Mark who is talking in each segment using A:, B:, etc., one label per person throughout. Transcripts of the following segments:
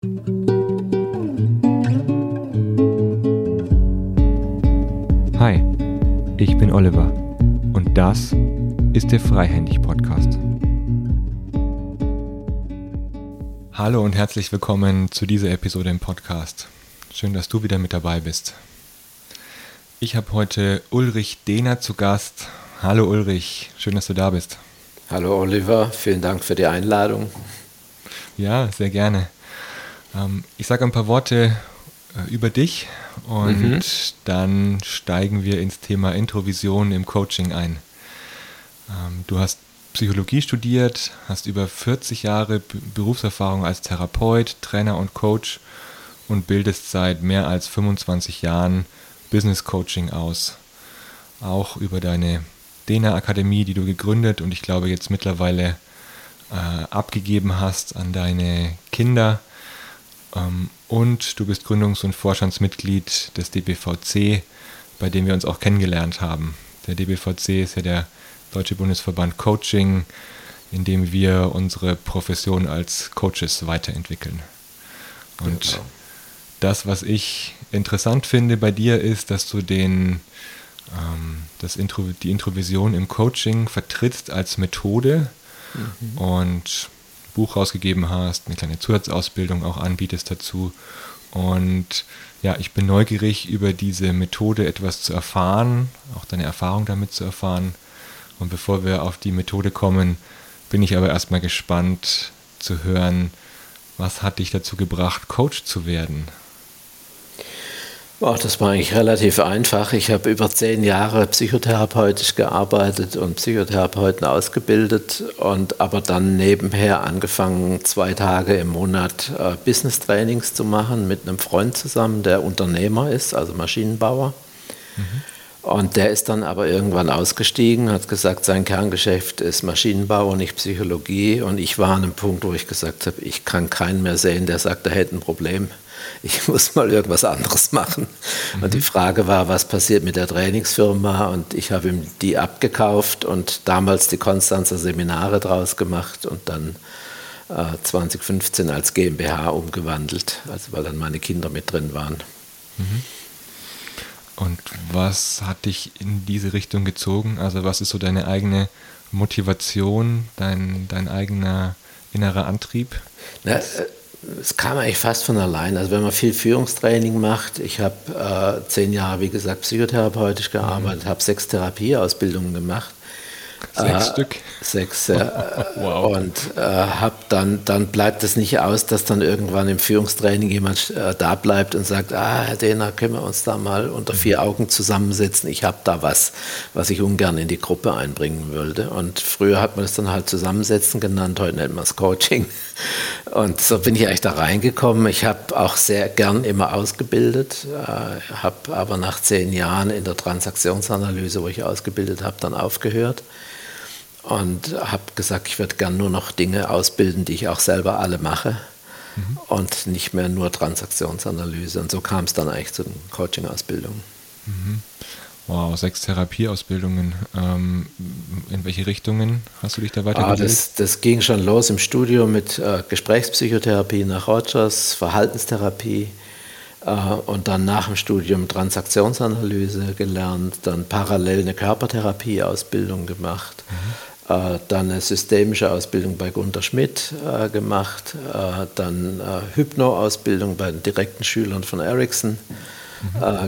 A: Hi, ich bin Oliver und das ist der Freihändig Podcast. Hallo und herzlich willkommen zu dieser Episode im Podcast. Schön, dass du wieder mit dabei bist. Ich habe heute Ulrich Dehner zu Gast. Hallo Ulrich, schön, dass du da bist.
B: Hallo Oliver, vielen Dank für die Einladung.
A: Ja, sehr gerne. Ähm, ich sage ein paar Worte äh, über dich und mhm. dann steigen wir ins Thema Introvision im Coaching ein. Ähm, du hast Psychologie studiert, hast über 40 Jahre Berufserfahrung als Therapeut, Trainer und Coach und bildest seit mehr als 25 Jahren Business Coaching aus. Auch über deine Dena Akademie, die du gegründet und ich glaube jetzt mittlerweile äh, abgegeben hast an deine Kinder. Ähm, und du bist Gründungs- und Vorstandsmitglied des DBVC, bei dem wir uns auch kennengelernt haben. Der DBVC ist ja der Deutsche Bundesverband Coaching, in dem wir unsere Profession als Coaches weiterentwickeln. Und genau. das, was ich interessant finde bei dir, ist, dass du den, ähm, das Intro, die Introvision im Coaching vertrittst als Methode mhm. und Buch rausgegeben hast, eine kleine Zusatzausbildung auch anbietest dazu. Und ja, ich bin neugierig, über diese Methode etwas zu erfahren, auch deine Erfahrung damit zu erfahren. Und bevor wir auf die Methode kommen, bin ich aber erstmal gespannt zu hören, was hat dich dazu gebracht, Coach zu werden?
B: Ach, das war eigentlich relativ einfach. Ich habe über zehn Jahre psychotherapeutisch gearbeitet und Psychotherapeuten ausgebildet und aber dann nebenher angefangen, zwei Tage im Monat äh, Business Trainings zu machen mit einem Freund zusammen, der Unternehmer ist, also Maschinenbauer. Mhm. Und der ist dann aber irgendwann ausgestiegen, hat gesagt, sein Kerngeschäft ist Maschinenbau und nicht Psychologie. Und ich war an einem Punkt, wo ich gesagt habe, ich kann keinen mehr sehen, der sagt, er hätte ein Problem ich muss mal irgendwas anderes machen. Mhm. Und die Frage war, was passiert mit der Trainingsfirma? Und ich habe ihm die abgekauft und damals die Konstanzer Seminare draus gemacht und dann äh, 2015 als GmbH umgewandelt, also weil dann meine Kinder mit drin waren. Mhm.
A: Und was hat dich in diese Richtung gezogen? Also was ist so deine eigene Motivation, dein, dein eigener innerer Antrieb?
B: Na, äh, es kam eigentlich fast von allein. Also wenn man viel Führungstraining macht, ich habe äh, zehn Jahre, wie gesagt, psychotherapeutisch gearbeitet, mhm. habe sechs Therapieausbildungen gemacht
A: Sechs äh, Stück.
B: Sechs, ja. wow. Und äh, hab dann, dann bleibt es nicht aus, dass dann irgendwann im Führungstraining jemand äh, da bleibt und sagt, ah, Herr Dehner, können wir uns da mal unter vier Augen zusammensetzen? Ich habe da was, was ich ungern in die Gruppe einbringen würde. Und früher hat man es dann halt Zusammensetzen genannt, heute nennt man es Coaching. Und so bin ich eigentlich da reingekommen. Ich habe auch sehr gern immer ausgebildet, äh, habe aber nach zehn Jahren in der Transaktionsanalyse, wo ich ausgebildet habe, dann aufgehört und habe gesagt, ich würde gern nur noch Dinge ausbilden, die ich auch selber alle mache mhm. und nicht mehr nur Transaktionsanalyse. Und so kam es dann eigentlich zu den Coaching-Ausbildungen.
A: Mhm. Wow, sechs Therapieausbildungen. Ähm, in welche Richtungen hast du dich da weitergebildet?
B: Ah, das, das, ging schon los im Studium mit äh, Gesprächspsychotherapie nach Rogers, Verhaltenstherapie äh, und dann nach dem Studium Transaktionsanalyse gelernt, dann parallel eine Körpertherapieausbildung gemacht. Mhm äh, dann eine systemische Ausbildung bei Gunter Schmidt äh, gemacht, äh, dann äh, Hypno-Ausbildung bei den direkten Schülern von Ericsson mhm.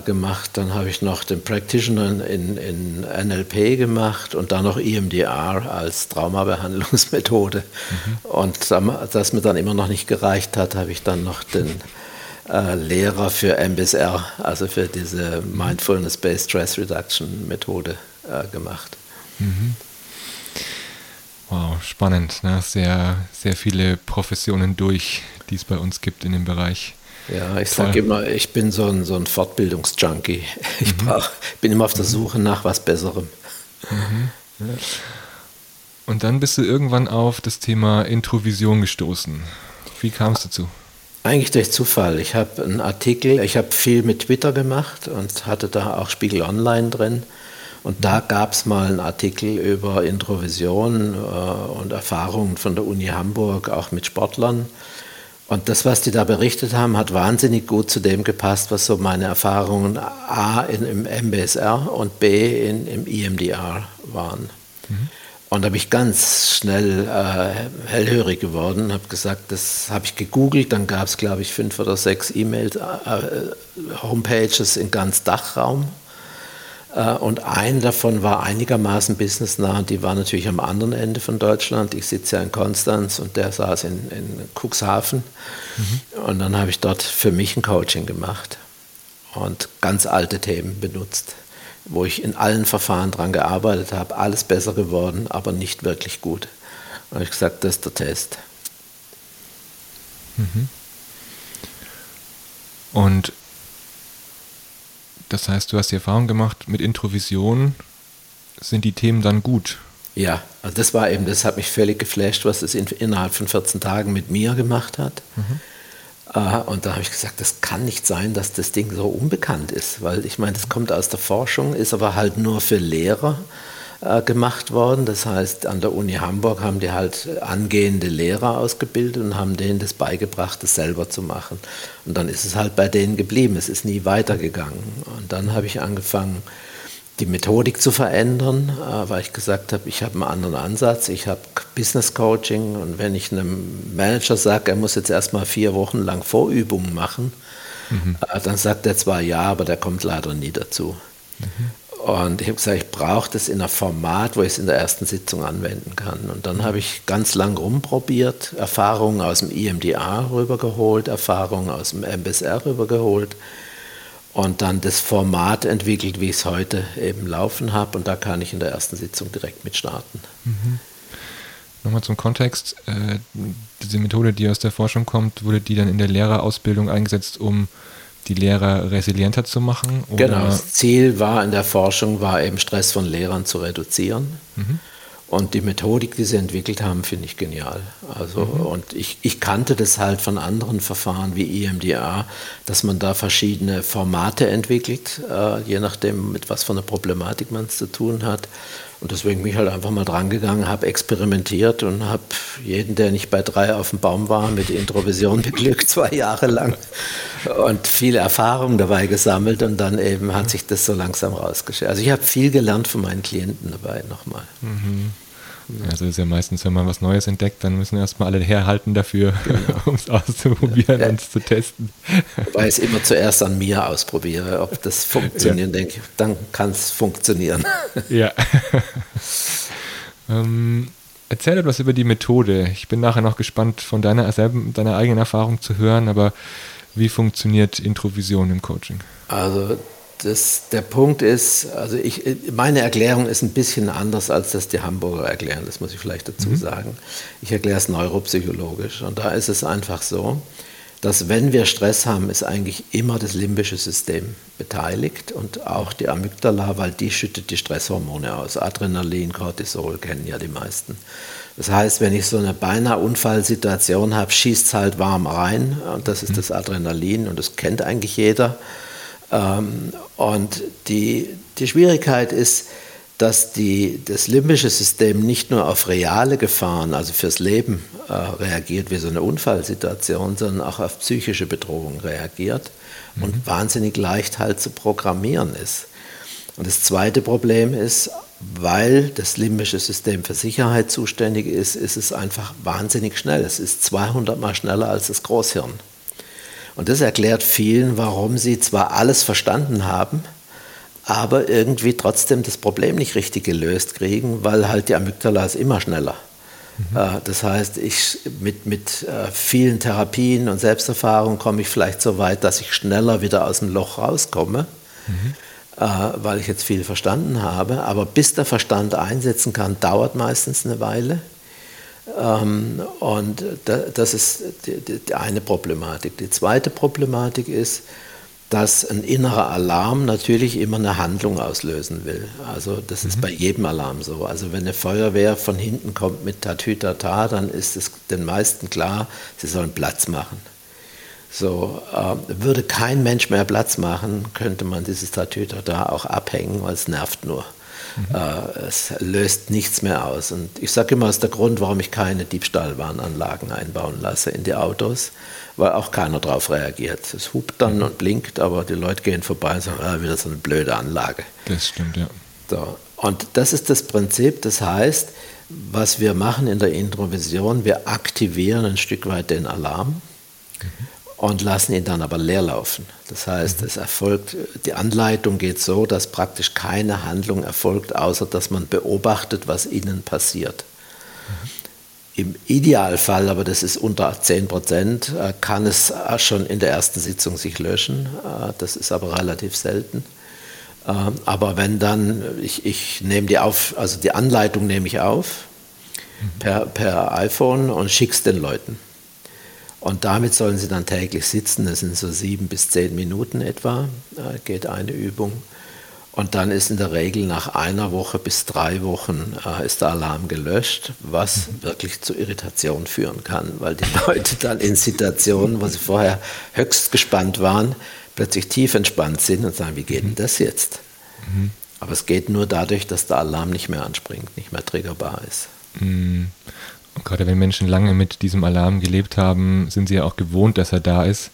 B: Gemacht, dann habe ich noch den Practitioner in, in, NLP gemacht und dann noch EMDR als Traumabehandlungsmethode. Mhm. Und das mir dann immer noch nicht gereicht hat, habe ich dann noch den Lehrer für MBSR, also für diese Mindfulness-Based Stress Reduction Methode gemacht. Mhm.
A: Wow, spannend. Ne? Sehr, sehr viele Professionen durch, die es bei uns gibt in dem Bereich.
B: Ja, ich sage immer, ich bin so ein, so ein Fortbildungsjunkie. Ich mhm. brauch, bin immer auf der Suche nach was Besserem. Mhm.
A: Ja. Und dann bist du irgendwann auf das Thema Introvision gestoßen. Wie kam es dazu?
B: Eigentlich durch Zufall. Ich habe einen Artikel, ich habe viel mit Twitter gemacht und hatte da auch Spiegel Online drin. Und da gab es mal einen Artikel über Introvision äh, und Erfahrungen von der Uni Hamburg, auch mit Sportlern. Und das, was die da berichtet haben, hat wahnsinnig gut zu dem gepasst, was so meine Erfahrungen A in, im MBSR und B in, im EMDR waren. Mhm. Und da bin ich ganz schnell äh, hellhörig geworden, habe gesagt, das habe ich gegoogelt, dann gab es, glaube ich, fünf oder sechs E-Mails, äh, äh, Homepages in ganz Dachraum. Äh, und ein davon war einigermaßen businessnah, die war natürlich am anderen Ende von Deutschland. Ich sitze ja in Konstanz und der saß in, in Cuxhaven. Mhm. Und dann habe ich dort für mich ein Coaching gemacht und ganz alte Themen benutzt wo ich in allen Verfahren dran gearbeitet habe, alles besser geworden, aber nicht wirklich gut. Und habe ich gesagt, das ist der Test.
A: Mhm. Und das heißt, du hast die Erfahrung gemacht, mit Introvision sind die Themen dann gut.
B: Ja, also das war eben, das hat mich völlig geflasht, was es in, innerhalb von 14 Tagen mit mir gemacht hat. Mhm. Äh, und da habe ich gesagt, das kann nicht sein, dass das Ding so unbekannt ist, weil ich meine, das kommt aus der Forschung, ist aber halt nur für Lehrer äh, gemacht worden. Das heißt, an der Uni Hamburg haben die halt angehende Lehrer ausgebildet und haben denen das beigebracht, das selber zu machen. Und dann ist es halt bei denen geblieben, es ist nie weitergegangen. Und dann habe ich angefangen, die Methodik zu verändern, äh, weil ich gesagt habe, ich habe einen anderen Ansatz. Ich habe Business Coaching und wenn ich einem Manager sage, er muss jetzt erstmal vier Wochen lang Vorübungen machen, mhm. Äh, dann sagt er zwar ja, aber der kommt leider nie dazu. Mhm. Und ich habe gesagt, ich brauche das in einem Format, wo ich es in der ersten Sitzung anwenden kann. Und dann habe ich ganz lang rumprobiert, Erfahrungen aus dem EMDA rübergeholt, Erfahrungen aus dem MBSR rübergeholt und dann das Format entwickelt, wie ich es heute eben laufen habe. Und da kann ich in der ersten Sitzung direkt mit starten. Mhm.
A: Nochmal zum Kontext. Äh, diese Methode, die aus der Forschung kommt, wurde die dann in der Lehrerausbildung eingesetzt, um die Lehrer resilienter zu machen?
B: Oder? Genau, das Ziel war in der Forschung, war eben Stress von Lehrern zu reduzieren. Mhm. Und die Methodik, die sie entwickelt haben, finde ich genial. Also, mhm. und ich, ich kannte das halt von anderen Verfahren wie EMDA, dass man da verschiedene Formate entwickelt, äh, je nachdem, mit was für einer Problematik man es zu tun hat. Und deswegen bin ich halt einfach mal drangegangen, habe experimentiert und habe jeden, der nicht bei drei auf dem Baum war, mit Introvision beglückt, zwei Jahre lang und viele Erfahrungen dabei gesammelt und dann eben hat sich das so langsam rausgestellt. Also ich habe viel gelernt von meinen Klienten dabei nochmal. Mhm.
A: Also ist ja meistens, wenn man was Neues entdeckt, dann müssen erstmal alle herhalten dafür, genau. um es auszuprobieren ja. und es zu testen.
B: Wobei ich es immer zuerst an mir ausprobiere, ob das funktioniert, ja. denke ich, dann kann es funktionieren.
A: Ja. ähm, erzähl etwas über die Methode. Ich bin nachher noch gespannt, von deiner, deiner eigenen Erfahrung zu hören, aber wie funktioniert Introvision im Coaching?
B: Also das, der Punkt ist, also ich, meine Erklärung ist ein bisschen anders, als das die Hamburger erklären, das muss ich vielleicht dazu mhm. sagen. Ich erkläre es neuropsychologisch und da ist es einfach so, dass wenn wir Stress haben, ist eigentlich immer das limbische System beteiligt und auch die Amygdala, weil die schüttet die Stresshormone aus. Adrenalin, Cortisol kennen ja die meisten. Das heißt, wenn ich so eine beinahe Unfallsituation habe, schießt es halt warm rein und das ist mhm. das Adrenalin und das kennt eigentlich jeder. Ähm, und die, die Schwierigkeit ist, dass die, das limbische System nicht nur auf reale Gefahren, also fürs Leben, äh, reagiert wie so eine Unfallsituation, sondern auch auf psychische Bedrohungen reagiert mhm. und wahnsinnig leicht halt zu programmieren ist. Und das zweite Problem ist, weil das limbische System für Sicherheit zuständig ist, ist es einfach wahnsinnig schnell. Es ist 200 mal schneller als das Großhirn. Und das erklärt vielen, warum sie zwar alles verstanden haben, aber irgendwie trotzdem das Problem nicht richtig gelöst kriegen, weil halt die Amygdala ist immer schneller. Mhm. Äh, das heißt, ich mit, mit äh, vielen Therapien und Selbsterfahrung komme ich vielleicht so weit, dass ich schneller wieder aus dem Loch rauskomme, mhm. Äh, weil ich jetzt viel verstanden habe. Aber bis der Verstand einsetzen kann, dauert meistens eine Weile. Ähm, und das ist die eine Problematik. Die zweite Problematik ist, dass ein innerer Alarm natürlich immer eine Handlung auslösen will. Also das ist mhm. bei jedem Alarm so. Also wenn eine Feuerwehr von hinten kommt mit Tatütata, dann ist es den meisten klar, sie sollen Platz machen. So, äh, würde kein Mensch mehr Platz machen, könnte man dieses Tatütata auch abhängen, weil es nervt nur. Mhm. Äh, es löst nichts mehr aus. Und ich sage immer, das ist der Grund, warum ich keine Diebstahlwarnanlagen einbauen lasse in die Autos, weil auch keiner darauf reagiert. Es hupt dann mhm. und blinkt, aber die Leute gehen vorbei und sagen, ah, wieder so eine blöde Anlage.
A: Das stimmt, ja.
B: So. Und das ist das Prinzip, das heißt, was wir machen in der Introvision, wir aktivieren ein Stück weit den Alarm mhm. Und lassen ihn dann aber leer laufen. Das heißt, mhm. es erfolgt, die Anleitung geht so, dass praktisch keine Handlung erfolgt, außer dass man beobachtet, was innen passiert. Mhm. Im Idealfall, aber das ist unter 10 Prozent, äh, kann es schon in der ersten Sitzung sich löschen. Äh, das ist aber relativ selten. Ähm, aber wenn dann, ich, ich nehme die auf, also die Anleitung nehme ich auf mhm. per, per iPhone und schicke es den Leuten. Und damit sollen sie dann täglich sitzen. Das sind so sieben bis zehn Minuten etwa, äh, geht eine Übung. Und dann ist in der Regel nach einer Woche bis drei Wochen äh, ist der Alarm gelöscht, was mhm. wirklich zu Irritation führen kann, weil die Leute dann in Situationen, wo sie vorher höchst gespannt waren, plötzlich tief entspannt sind und sagen, wie geht denn das jetzt? Mhm. Aber es geht nur dadurch, dass der Alarm nicht mehr anspringt, nicht mehr triggerbar ist.
A: Mhm. Gerade wenn Menschen lange mit diesem Alarm gelebt haben, sind sie ja auch gewohnt, dass er da ist.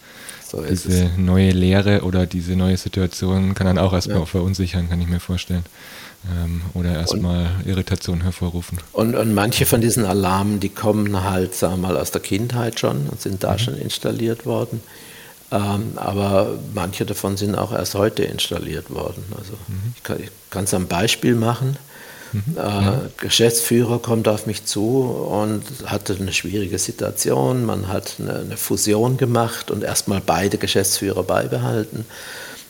A: So ist diese es. neue Lehre oder diese neue Situation kann dann auch erstmal ja. verunsichern, kann ich mir vorstellen. Ähm, oder erstmal Irritation hervorrufen.
B: Und, und, manche von diesen Alarmen, die kommen halt, sagen wir mal, aus der Kindheit schon und sind da mhm. schon installiert worden. Ähm, aber manche davon sind auch erst heute installiert worden. Also mhm. ich kann es am Beispiel machen. Mhm. Äh, Geschäftsführer kommt auf mich zu und hatte eine schwierige Situation. Man hat eine, eine Fusion gemacht und erstmal beide Geschäftsführer beibehalten.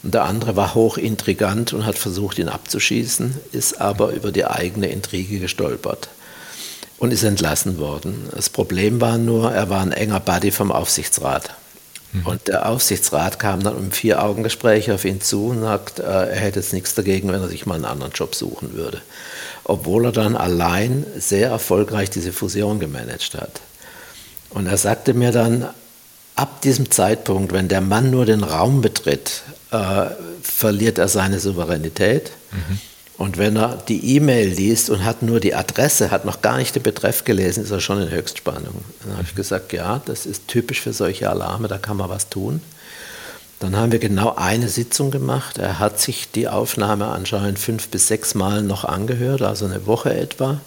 B: Und der andere war hochintrigant und hat versucht, ihn abzuschießen, ist aber über die eigene Intrige gestolpert und ist entlassen worden. Das Problem war nur, er war ein enger Buddy vom Aufsichtsrat. Mhm. Und der Aufsichtsrat kam dann im Vier-Augen-Gespräch auf ihn zu und sagt, äh, er hätte jetzt nichts dagegen, wenn er sich mal einen anderen Job suchen würde. Obwohl er dann allein sehr erfolgreich diese Fusion gemanagt hat. Und er sagte mir dann, ab diesem Zeitpunkt, wenn der Mann nur den Raum betritt, äh, verliert er seine Souveränität. Mhm. Und wenn er die E-Mail liest und hat nur die Adresse, hat noch gar nicht den Betreff gelesen, ist er schon in Höchstspannung. Dann habe ich gesagt, ja, das ist typisch für solche Alarme, da kann man was tun. Dann haben wir genau eine Sitzung gemacht. Er hat sich die Aufnahme anscheinend fünf bis sechs Mal noch angehört, also eine Woche etwa.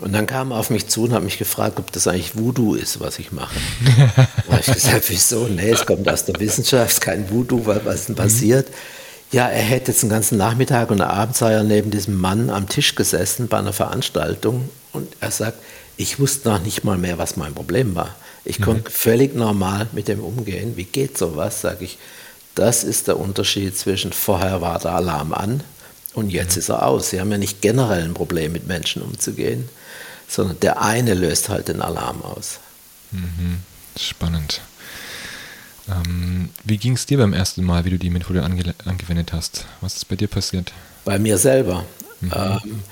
B: Und dann kam er auf mich zu und hat mich gefragt, ob das eigentlich Voodoo ist, was ich mache. da habe ich gesagt, wieso? Nee, es kommt aus der Wissenschaft, es ist kein Voodoo, was ist denn mhm. passiert? Mhm. Ja, er hätte jetzt den ganzen Nachmittag und Abend sei er neben diesem Mann am Tisch gesessen bei einer Veranstaltung und er sagt, ich wusste noch nicht mal mehr, was mein Problem war. Ich mhm. konnte völlig normal mit dem umgehen. Wie geht sowas? Sage ich, das ist der Unterschied zwischen vorher war der Alarm an und jetzt mhm. ist er aus. Sie haben ja nicht generell ein Problem mit Menschen umzugehen, sondern der eine löst halt den Alarm aus.
A: Mhm. Spannend. Ähm, wie ging es dir beim ersten Mal, wie du die Methode ange angewendet hast? Was ist bei dir passiert?
B: Bei mir selber. Mhm. Ähm,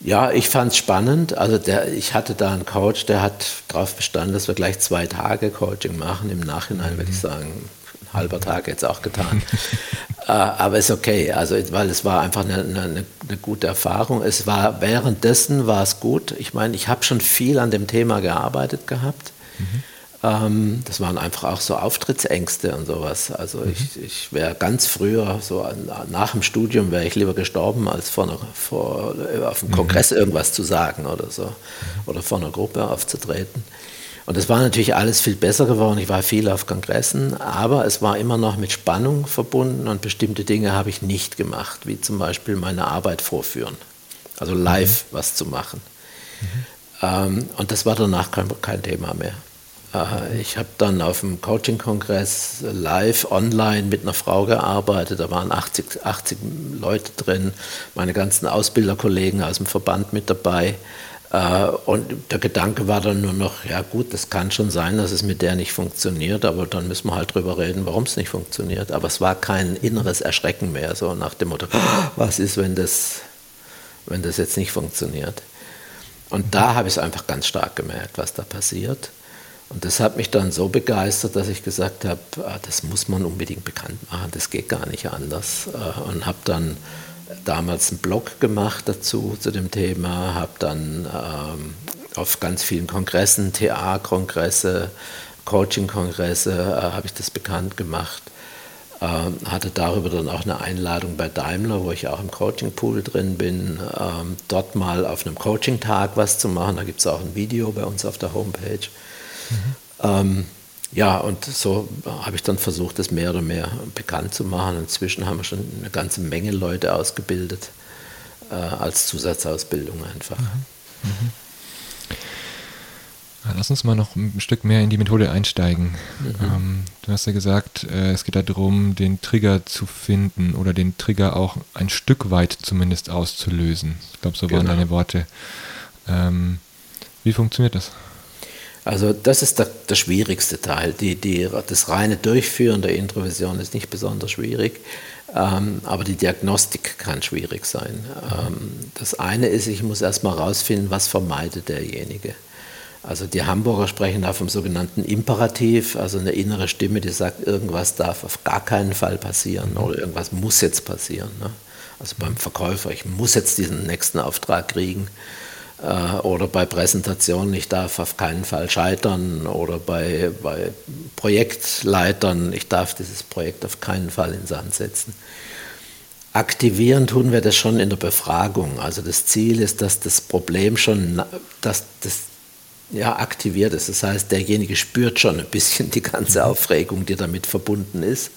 B: ja, ich fand es spannend. Also der, ich hatte da einen Coach, der hat darauf bestanden, dass wir gleich zwei Tage Coaching machen. Im Nachhinein mhm. würde ich mhm. sagen, ein halber Tag jetzt auch getan. äh, aber ist okay, also weil es war einfach eine, eine, eine, gute Erfahrung. Es war währenddessen war es gut. Ich meine, ich habe schon viel an dem Thema gearbeitet gehabt. Mhm. Ähm, das waren einfach auch so Auftrittsängste und sowas. Also mhm. ich, ich wäre ganz früher, so nach dem Studium wäre ich lieber gestorben, als vor, einer, vor auf einem mhm. Kongress irgendwas zu sagen oder so. Mhm. Oder vor einer Gruppe aufzutreten. Und es war natürlich alles viel besser geworden. Ich war viel auf Kongressen, aber es war immer noch mit Spannung verbunden und bestimmte Dinge habe ich nicht gemacht, wie zum Beispiel meine Arbeit vorführen. Also live mhm. was zu machen. Mhm. Ähm, und das war danach kein, kein Thema mehr. Äh, ich habe dann auf dem Coaching-Kongress live online mit einer Frau gearbeitet. Da waren 80, 80 Leute drin, meine ganzen Ausbilderkollegen aus dem Verband mit dabei. Äh, und der Gedanke war dann nur noch, ja gut, das kann schon sein, dass es mit der nicht funktioniert, aber dann müssen wir halt drüber reden, warum es nicht funktioniert. Aber es war kein inneres Erschrecken mehr, so nach dem Motto, was ist, wenn das, wenn das jetzt nicht funktioniert. Und da habe ich es einfach ganz stark gemerkt, was da passiert. Und das hat mich dann so begeistert, dass ich gesagt habe, ah, das muss man unbedingt bekannt machen, das geht gar nicht anders. Äh, und habe dann damals einen Blog gemacht dazu, zu dem Thema, habe dann ähm, auf ganz vielen Kongressen, TA-Kongresse, Coaching-Kongresse äh, habe ich das bekannt gemacht. Ähm, hatte darüber dann auch eine Einladung bei Daimler, wo ich auch im Coaching-Pool drin bin, ähm, dort mal auf einem Coaching-Tag was zu machen. Da gibt es auch ein Video bei uns auf der Homepage. Mhm. Ähm, ja, und so habe ich dann versucht, das mehr oder mehr bekannt zu machen. Inzwischen haben wir schon eine ganze Menge Leute ausgebildet, äh, als Zusatzausbildung einfach. Mhm. Mhm.
A: Lass uns mal noch ein Stück mehr in die Methode einsteigen. Mhm. Ähm, du hast ja gesagt, äh, es geht darum, den Trigger zu finden oder den Trigger auch ein Stück weit zumindest auszulösen. Ich glaube, so genau. waren deine Worte. Ähm, wie funktioniert das?
B: Also das ist der, der schwierigste Teil. Die, die, das reine Durchführen der Introvision ist nicht besonders schwierig, ähm, aber die Diagnostik kann schwierig sein. Ähm, das eine ist, ich muss erstmal herausfinden, was vermeidet derjenige. Also die Hamburger sprechen da vom sogenannten Imperativ, also eine innere Stimme, die sagt, irgendwas darf auf gar keinen Fall passieren oder irgendwas muss jetzt passieren. Ne? Also beim Verkäufer, ich muss jetzt diesen nächsten Auftrag kriegen. Äh, oder bei Präsentationen, ich darf auf keinen Fall scheitern. Oder bei, bei Projektleitern, ich darf dieses Projekt auf keinen Fall in Sand setzen. Aktivieren tun wir das schon in der Befragung. Also das Ziel ist, dass das Problem schon, dass das ja, aktiviert ist. Das heißt, derjenige spürt schon ein bisschen die ganze Aufregung, die damit verbunden ist.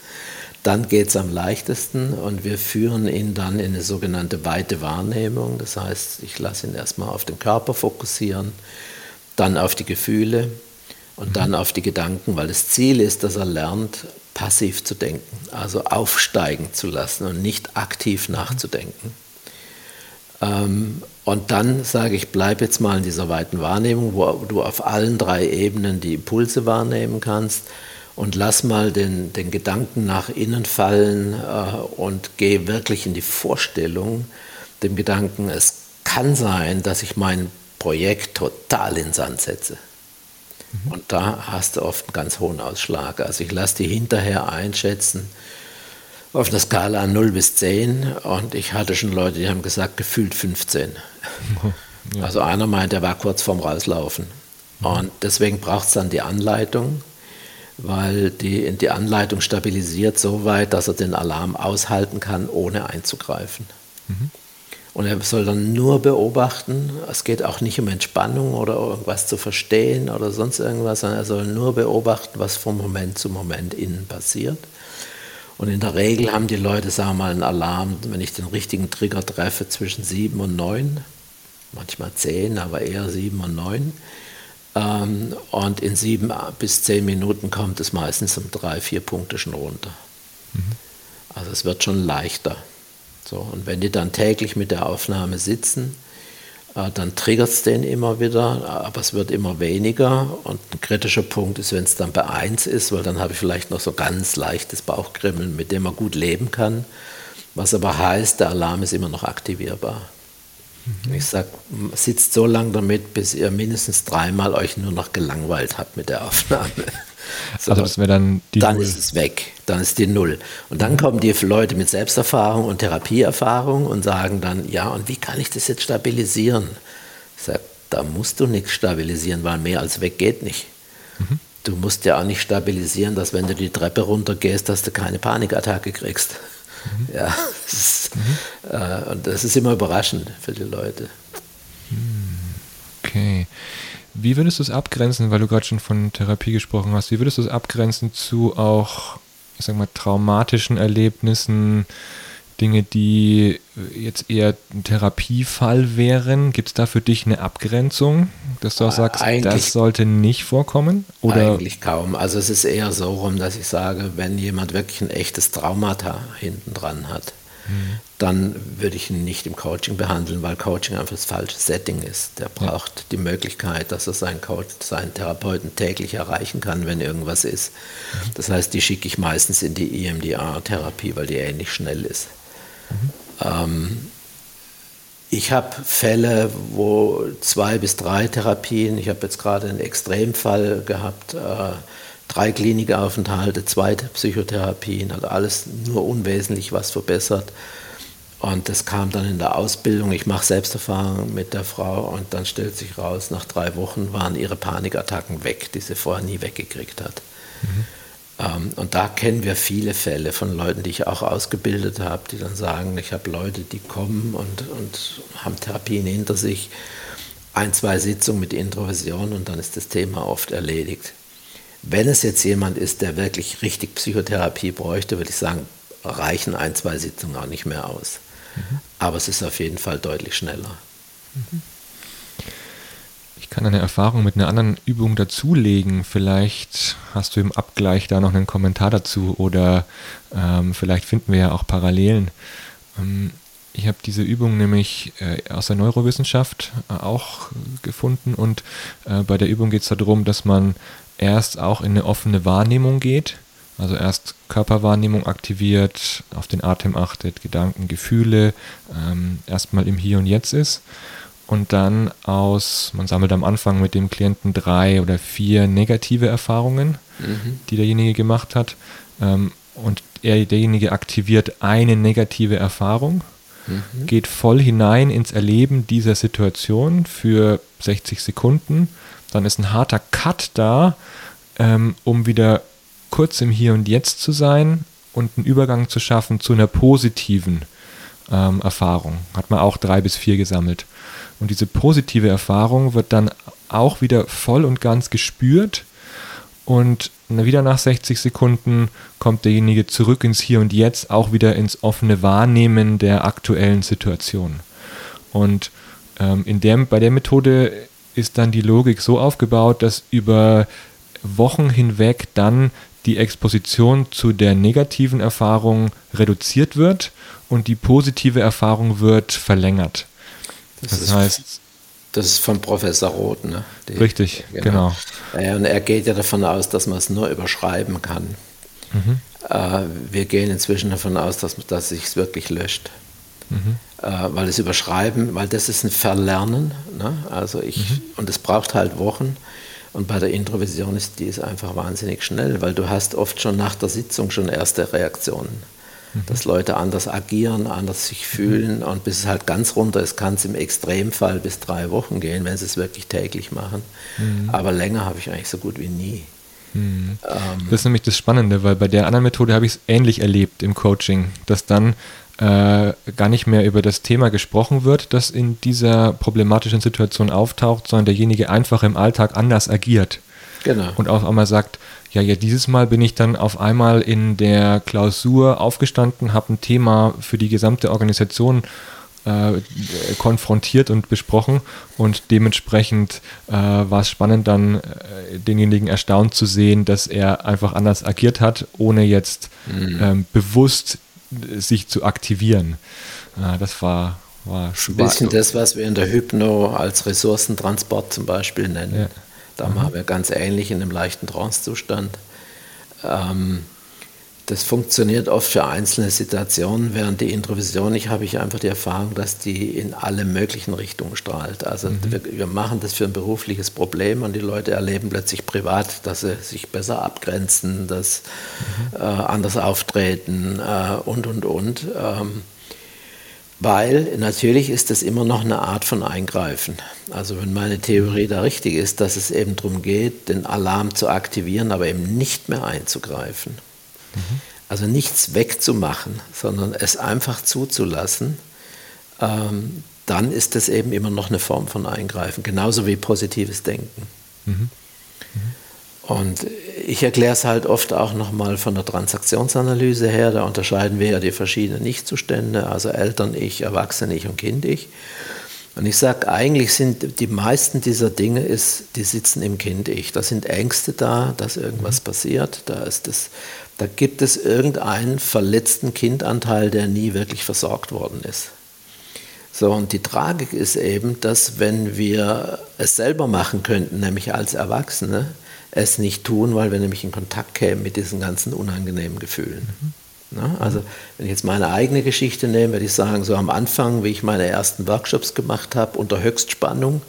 B: Dann geht es am leichtesten und wir führen ihn dann in eine sogenannte weite Wahrnehmung. Das heißt, ich lasse ihn erstmal auf den Körper fokussieren, dann auf die Gefühle und mhm. dann auf die Gedanken, weil das Ziel ist, dass er lernt, passiv zu denken, also aufsteigen zu lassen und nicht aktiv nachzudenken. Ähm, und dann sage ich, bleib jetzt mal in dieser weiten Wahrnehmung, wo du auf allen drei Ebenen die Impulse wahrnehmen kannst und lass mal den, den Gedanken nach innen fallen äh, und geh wirklich in die Vorstellung, dem Gedanken, es kann sein, dass ich mein Projekt total in Sand setze. Mhm. Und da hast du oft einen ganz hohen Ausschlag. Also ich lasse die hinterher einschätzen, auf einer Skala 0 bis 10 und ich hatte schon Leute, die haben gesagt, gefühlt 15. Ja. Also einer meint, er war kurz vorm Rauslaufen. Mhm. Und deswegen braucht es dann die Anleitung, weil die, die Anleitung stabilisiert so weit, dass er den Alarm aushalten kann, ohne einzugreifen. Mhm. Und er soll dann nur beobachten, es geht auch nicht um Entspannung oder irgendwas zu verstehen oder sonst irgendwas, sondern er soll nur beobachten, was von Moment zu Moment innen passiert. Und in der Regel haben die Leute, sagen wir mal, einen Alarm, wenn ich den richtigen Trigger treffe, zwischen 7 und 9, manchmal 10, aber eher 7 und 9. Ähm, und in 7 bis 10 Minuten kommt es meistens um 3, 4 Punkte schon runter. Mhm. Also es wird schon leichter. So, und wenn die dann täglich mit der Aufnahme sitzen, äh, dann triggert es den immer wieder, aber es wird immer weniger. Und ein kritischer Punkt ist, wenn es dann bei 1 ist, weil dann habe ich vielleicht noch so ganz leichtes Bauchkrimmeln, mit dem man gut leben kann. Was aber heißt, der Alarm ist immer noch aktivierbar. Ich sage, sitzt so lange damit, bis ihr mindestens dreimal euch nur noch gelangweilt habt mit der Aufnahme.
A: So, also das wäre dann
B: die Dann Null. ist es weg, dann ist die Null. Und dann kommen die Leute mit Selbsterfahrung und Therapieerfahrung und sagen dann, ja, und wie kann ich das jetzt stabilisieren? Ich sage, da musst du nichts stabilisieren, weil mehr als weg geht nicht. Mhm. Du musst ja auch nicht stabilisieren, dass wenn du die Treppe runtergehst, dass du keine Panikattacke kriegst. Mhm. Ja, das ist, äh, und das ist immer überraschend für die Leute.
A: Okay. Wie würdest du es abgrenzen, weil du gerade schon von Therapie gesprochen hast, wie würdest du es abgrenzen zu auch, ich sag mal, traumatischen Erlebnissen, Dinge, die jetzt eher ein Therapiefall wären? Gibt es da für dich eine Abgrenzung, dass du auch sagst, eigentlich, das sollte nicht vorkommen?
B: Oder? Eigentlich kaum. Also es ist eher so rum, dass ich sage, wenn jemand wirklich ein echtes Traumata hinten dran hat, dann würde ich ihn nicht im Coaching behandeln, weil Coaching einfach das falsche Setting ist. Der braucht ja. die Möglichkeit, dass er seinen, Coach, seinen Therapeuten täglich erreichen kann, wenn irgendwas ist. Das heißt, die schicke ich meistens in die EMDR-Therapie, weil die ähnlich schnell ist. Mhm. Ähm, ich habe Fälle, wo zwei bis drei Therapien, ich habe jetzt gerade einen Extremfall gehabt, äh, drei Klinikaufenthalte, zwei Psychotherapien, also alles nur unwesentlich was verbessert. Und das kam dann in der Ausbildung. Ich mache Selbsterfahrung mit der Frau und dann stellt sich raus, nach drei Wochen waren ihre Panikattacken weg, die sie vorher nie weggekriegt hat. Mhm. Ähm, und da kennen wir viele Fälle von Leuten, die ich auch ausgebildet habe, die dann sagen, ich habe Leute, die kommen und, und haben Therapien hinter sich, ein, zwei Sitzungen mit Introversion und dann ist das Thema oft erledigt. Wenn es jetzt jemand ist, der wirklich richtig Psychotherapie bräuchte, würde ich sagen, reichen ein, zwei Sitzungen auch nicht mehr aus. Mhm. Aber es ist auf jeden Fall deutlich schneller. Mhm.
A: Ich kann eine Erfahrung mit einer anderen Übung dazulegen. Vielleicht hast du im Abgleich da noch einen Kommentar dazu oder ähm, vielleicht finden wir ja auch Parallelen. Ähm, ich habe diese Übung nämlich äh, aus der Neurowissenschaft äh, auch gefunden und äh, bei der Übung geht es darum, dass man erst auch in eine offene Wahrnehmung geht also erst Körperwahrnehmung aktiviert, auf den Atem achtet, Gedanken, Gefühle, ähm, erstmal im Hier und Jetzt ist und dann aus, man sammelt am Anfang mit dem Klienten drei oder vier negative Erfahrungen, mhm. die derjenige gemacht hat ähm, und er, derjenige aktiviert eine negative Erfahrung, mhm. geht voll hinein ins Erleben dieser Situation für 60 Sekunden, dann ist ein harter Cut da, ähm, um wieder kurz im Hier und Jetzt zu sein und einen Übergang zu schaffen zu einer positiven ähm, Erfahrung. Hat man auch drei bis vier gesammelt. Und diese positive Erfahrung wird dann auch wieder voll und ganz gespürt und wieder nach 60 Sekunden kommt derjenige zurück ins Hier und Jetzt, auch wieder ins offene Wahrnehmen der aktuellen Situation. Und ähm, in der, bei der Methode ist dann die Logik so aufgebaut, dass über Wochen hinweg dann die Exposition zu der negativen Erfahrung reduziert wird und die positive Erfahrung wird verlängert.
B: Das, das ist, heißt. Das ist von Professor Roth, ne?
A: Die, richtig, genau.
B: genau. und er geht ja davon aus, dass man es nur überschreiben kann. Mhm. Äh, wir gehen inzwischen davon aus, dass, dass sich es wirklich löscht. Mhm. Äh, weil das Überschreiben, weil das ist ein Verlernen. Ne? Also ich, mhm. und es braucht halt Wochen. Und bei der Introvision ist die ist einfach wahnsinnig schnell, weil du hast oft schon nach der Sitzung schon erste Reaktionen. Mhm. Dass Leute anders agieren, anders sich fühlen mhm. und bis es halt ganz runter ist, kann es im Extremfall bis drei Wochen gehen, wenn sie es wirklich täglich machen. Mhm. Aber länger habe ich eigentlich so gut wie nie.
A: Mhm. Ähm, das ist nämlich das Spannende, weil bei der anderen Methode habe ich es ähnlich erlebt im Coaching, dass dann äh, gar nicht mehr über das Thema gesprochen wird, das in dieser problematischen Situation auftaucht, sondern derjenige einfach im Alltag anders agiert. Genau. Und auf einmal sagt, ja, ja, dieses Mal bin ich dann auf einmal in der Klausur aufgestanden, habe ein Thema für die gesamte Organisation äh, konfrontiert und besprochen und dementsprechend äh, war es spannend dann äh, denjenigen erstaunt zu sehen, dass er einfach anders agiert hat, ohne jetzt mhm. ähm, bewusst sich zu aktivieren. Ja, das war, war
B: Ein bisschen das, was wir in der Hypno als Ressourcentransport zum Beispiel nennen. Ja. Da mhm. haben wir ganz ähnlich in einem leichten Trancezustand. Ähm, das funktioniert oft für einzelne Situationen, während die Introvision, ich habe ich einfach die Erfahrung, dass die in alle möglichen Richtungen strahlt. Also mhm. wir, wir, machen das für ein berufliches Problem und die Leute erleben plötzlich privat, dass sie sich besser abgrenzen, dass mhm. äh, anders auftreten äh, und und und. Ähm, weil natürlich ist das immer noch eine Art von Eingreifen. Also wenn meine Theorie da richtig ist, dass es eben darum geht, den Alarm zu aktivieren, aber eben nicht mehr einzugreifen. Also nichts wegzumachen, sondern es einfach zuzulassen, ähm, dann ist das eben immer noch eine Form von Eingreifen, genauso wie positives Denken. Mhm. Mhm. Und ich erkläre es halt oft auch nochmal von der Transaktionsanalyse her, da unterscheiden wir ja die verschiedenen Ich-Zustände, also Eltern-Ich, Erwachsene-Ich und Kind-Ich. Und ich sage, eigentlich sind die meisten dieser Dinge, ist, die sitzen im Kind-Ich. Da sind Ängste da, dass irgendwas mhm. passiert, da ist das da gibt es irgendeinen verletzten Kindanteil, der nie wirklich versorgt worden ist. So, und die Tragik ist eben, dass wenn wir es selber machen könnten, nämlich als Erwachsene, es nicht tun, weil wir nämlich in Kontakt kämen mit diesen ganzen unangenehmen Gefühlen. Mhm. Na, also wenn ich jetzt meine eigene Geschichte nehme, würde ich sagen, so am Anfang, wie ich meine ersten Workshops gemacht habe, unter Höchstspannung,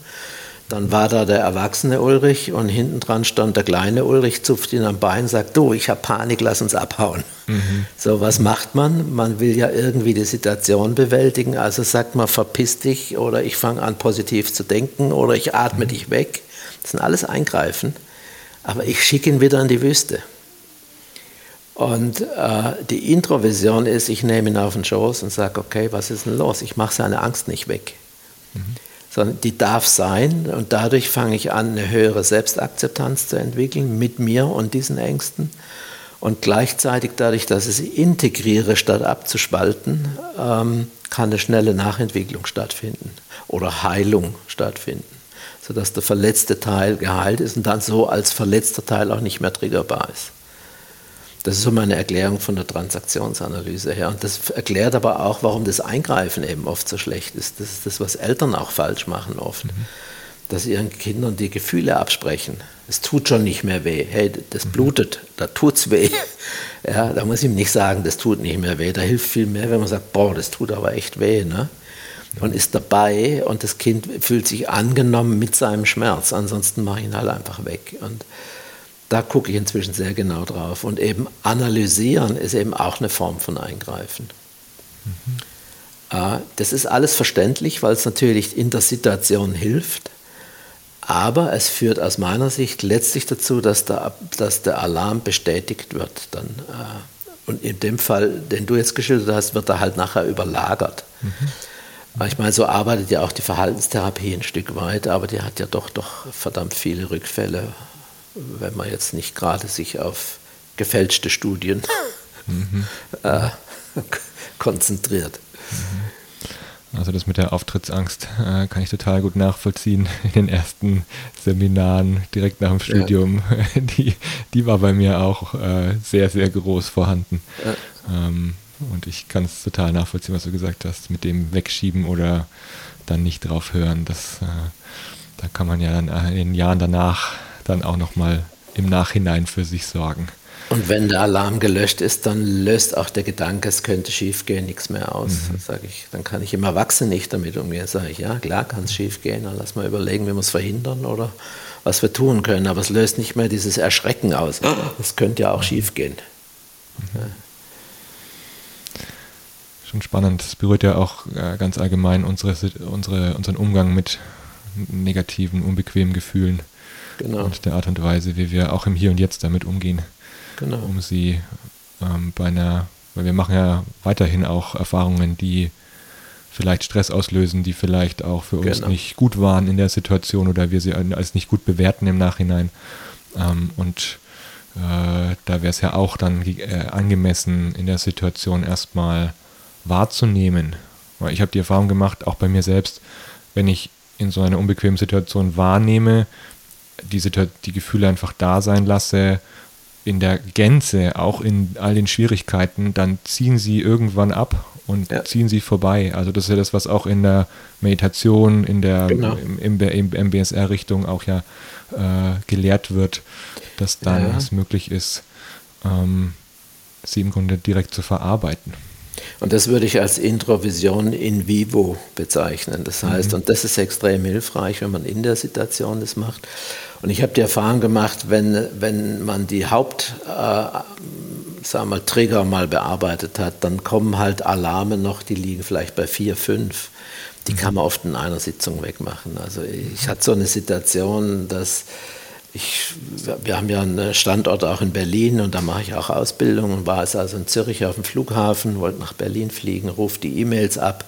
B: Dann war da der erwachsene Ulrich und hinten dran stand der kleine Ulrich, zupft ihn am Bein, sagt, du, ich habe Panik, lass uns abhauen. Mhm. So, was macht man? Man will ja irgendwie die Situation bewältigen, also sagt man, verpiss dich oder ich fange an positiv zu denken oder ich atme mhm. dich weg. Das sind alles Eingreifen, aber ich schicke ihn wieder in die Wüste. Und äh, die Introvision ist, ich nehme ihn auf den Schoß und sage, okay, was ist denn los? Ich mache seine Angst nicht weg. Mhm. Sondern die darf sein und dadurch fange ich an, eine höhere Selbstakzeptanz zu entwickeln mit mir und diesen Ängsten. Und gleichzeitig dadurch, dass ich sie integriere, statt abzuspalten, ähm, kann eine schnelle Nachentwicklung stattfinden oder Heilung stattfinden, sodass der verletzte Teil geheilt ist und dann so als verletzter Teil auch nicht mehr triggerbar ist. Das ist so meine Erklärung von der Transaktionsanalyse her. Und das erklärt aber auch, warum das Eingreifen eben oft so schlecht ist. Das ist das, was Eltern auch falsch machen oft. Mhm. Dass sie ihren Kindern die Gefühle absprechen. Es tut schon nicht mehr weh. Hey, das mhm. blutet, da tut's weh. Ja, da muss ich ihm nicht sagen, das tut nicht mehr weh. Da hilft viel mehr, wenn man sagt, boah, das tut aber echt weh. Ne? Und ist dabei und das Kind fühlt sich angenommen mit seinem Schmerz. Ansonsten mache ich ihn halt einfach weg. Und da gucke ich inzwischen sehr genau drauf. Und eben analysieren ist eben auch eine Form von Eingreifen. Mhm. Das ist alles verständlich, weil es natürlich in der Situation hilft. Aber es führt aus meiner Sicht letztlich dazu, dass der, dass der Alarm bestätigt wird. Dann, äh, und in dem Fall, den du jetzt geschildert hast, wird er halt nachher überlagert. Mhm. Ich meine, so arbeitet ja auch die Verhaltenstherapie ein Stück weit, aber die hat ja doch, doch verdammt viele Rückfälle wenn man jetzt nicht gerade sich auf gefälschte Studien mhm. äh, konzentriert.
A: Mhm. Also das mit der Auftrittsangst äh, kann ich total gut nachvollziehen in den ersten Seminaren direkt nach dem Studium. Ja. Die, die war bei mir auch äh, sehr, sehr groß vorhanden. Ja. Ähm, und ich kann es total nachvollziehen, was du gesagt hast, mit dem Wegschieben oder dann nicht drauf hören. Das, äh, da kann man ja dann in den Jahren danach dann auch nochmal im Nachhinein für sich sorgen.
B: Und wenn der Alarm gelöscht ist, dann löst auch der Gedanke, es könnte schief gehen, nichts mehr aus. Mhm. Dann, ich, dann kann ich im Erwachsenen nicht damit umgehen. Sage ich, ja, klar kann es schief gehen, dann lass mal überlegen, wie wir es verhindern oder was wir tun können. Aber es löst nicht mehr dieses Erschrecken aus. Es könnte ja auch schief gehen. Mhm. Ja.
A: Schon spannend. Es berührt ja auch äh, ganz allgemein unsere, unsere, unseren Umgang mit negativen, unbequemen Gefühlen genau. und der Art und Weise, wie wir auch im Hier und Jetzt damit umgehen. Genau. Um sie ähm, bei einer, weil wir machen ja weiterhin auch Erfahrungen, die vielleicht Stress auslösen, die vielleicht auch für uns genau. nicht gut waren in der Situation oder wir sie als nicht gut bewerten im Nachhinein. Ähm, und äh, da wäre es ja auch dann äh, angemessen, in der Situation erstmal wahrzunehmen. Weil ich habe die Erfahrung gemacht, auch bei mir selbst, wenn ich in so einer unbequemen Situation wahrnehme, die, die Gefühle einfach da sein lasse, in der Gänze, auch in all den Schwierigkeiten, dann ziehen sie irgendwann ab und ja. ziehen sie vorbei. Also das ist ja das, was auch in der Meditation, in der genau. im, im, MBSR-Richtung auch ja äh, gelehrt wird, dass dann ja. es möglich ist, ähm, sie im Grunde direkt zu verarbeiten.
B: Und das würde ich als Introvision in vivo bezeichnen. Das heißt, mhm. und das ist extrem hilfreich, wenn man in der Situation das macht. Und ich habe die Erfahrung gemacht, wenn, wenn man die Haupt, äh, sagen wir, Trigger mal bearbeitet hat, dann kommen halt Alarme noch, die liegen vielleicht bei vier, fünf. Die mhm. kann man oft in einer Sitzung wegmachen. Also ich hatte so eine Situation, dass ich, wir haben ja einen Standort auch in Berlin und da mache ich auch Ausbildung und war es also in Zürich auf dem Flughafen, wollte nach Berlin fliegen, rufe die E-Mails ab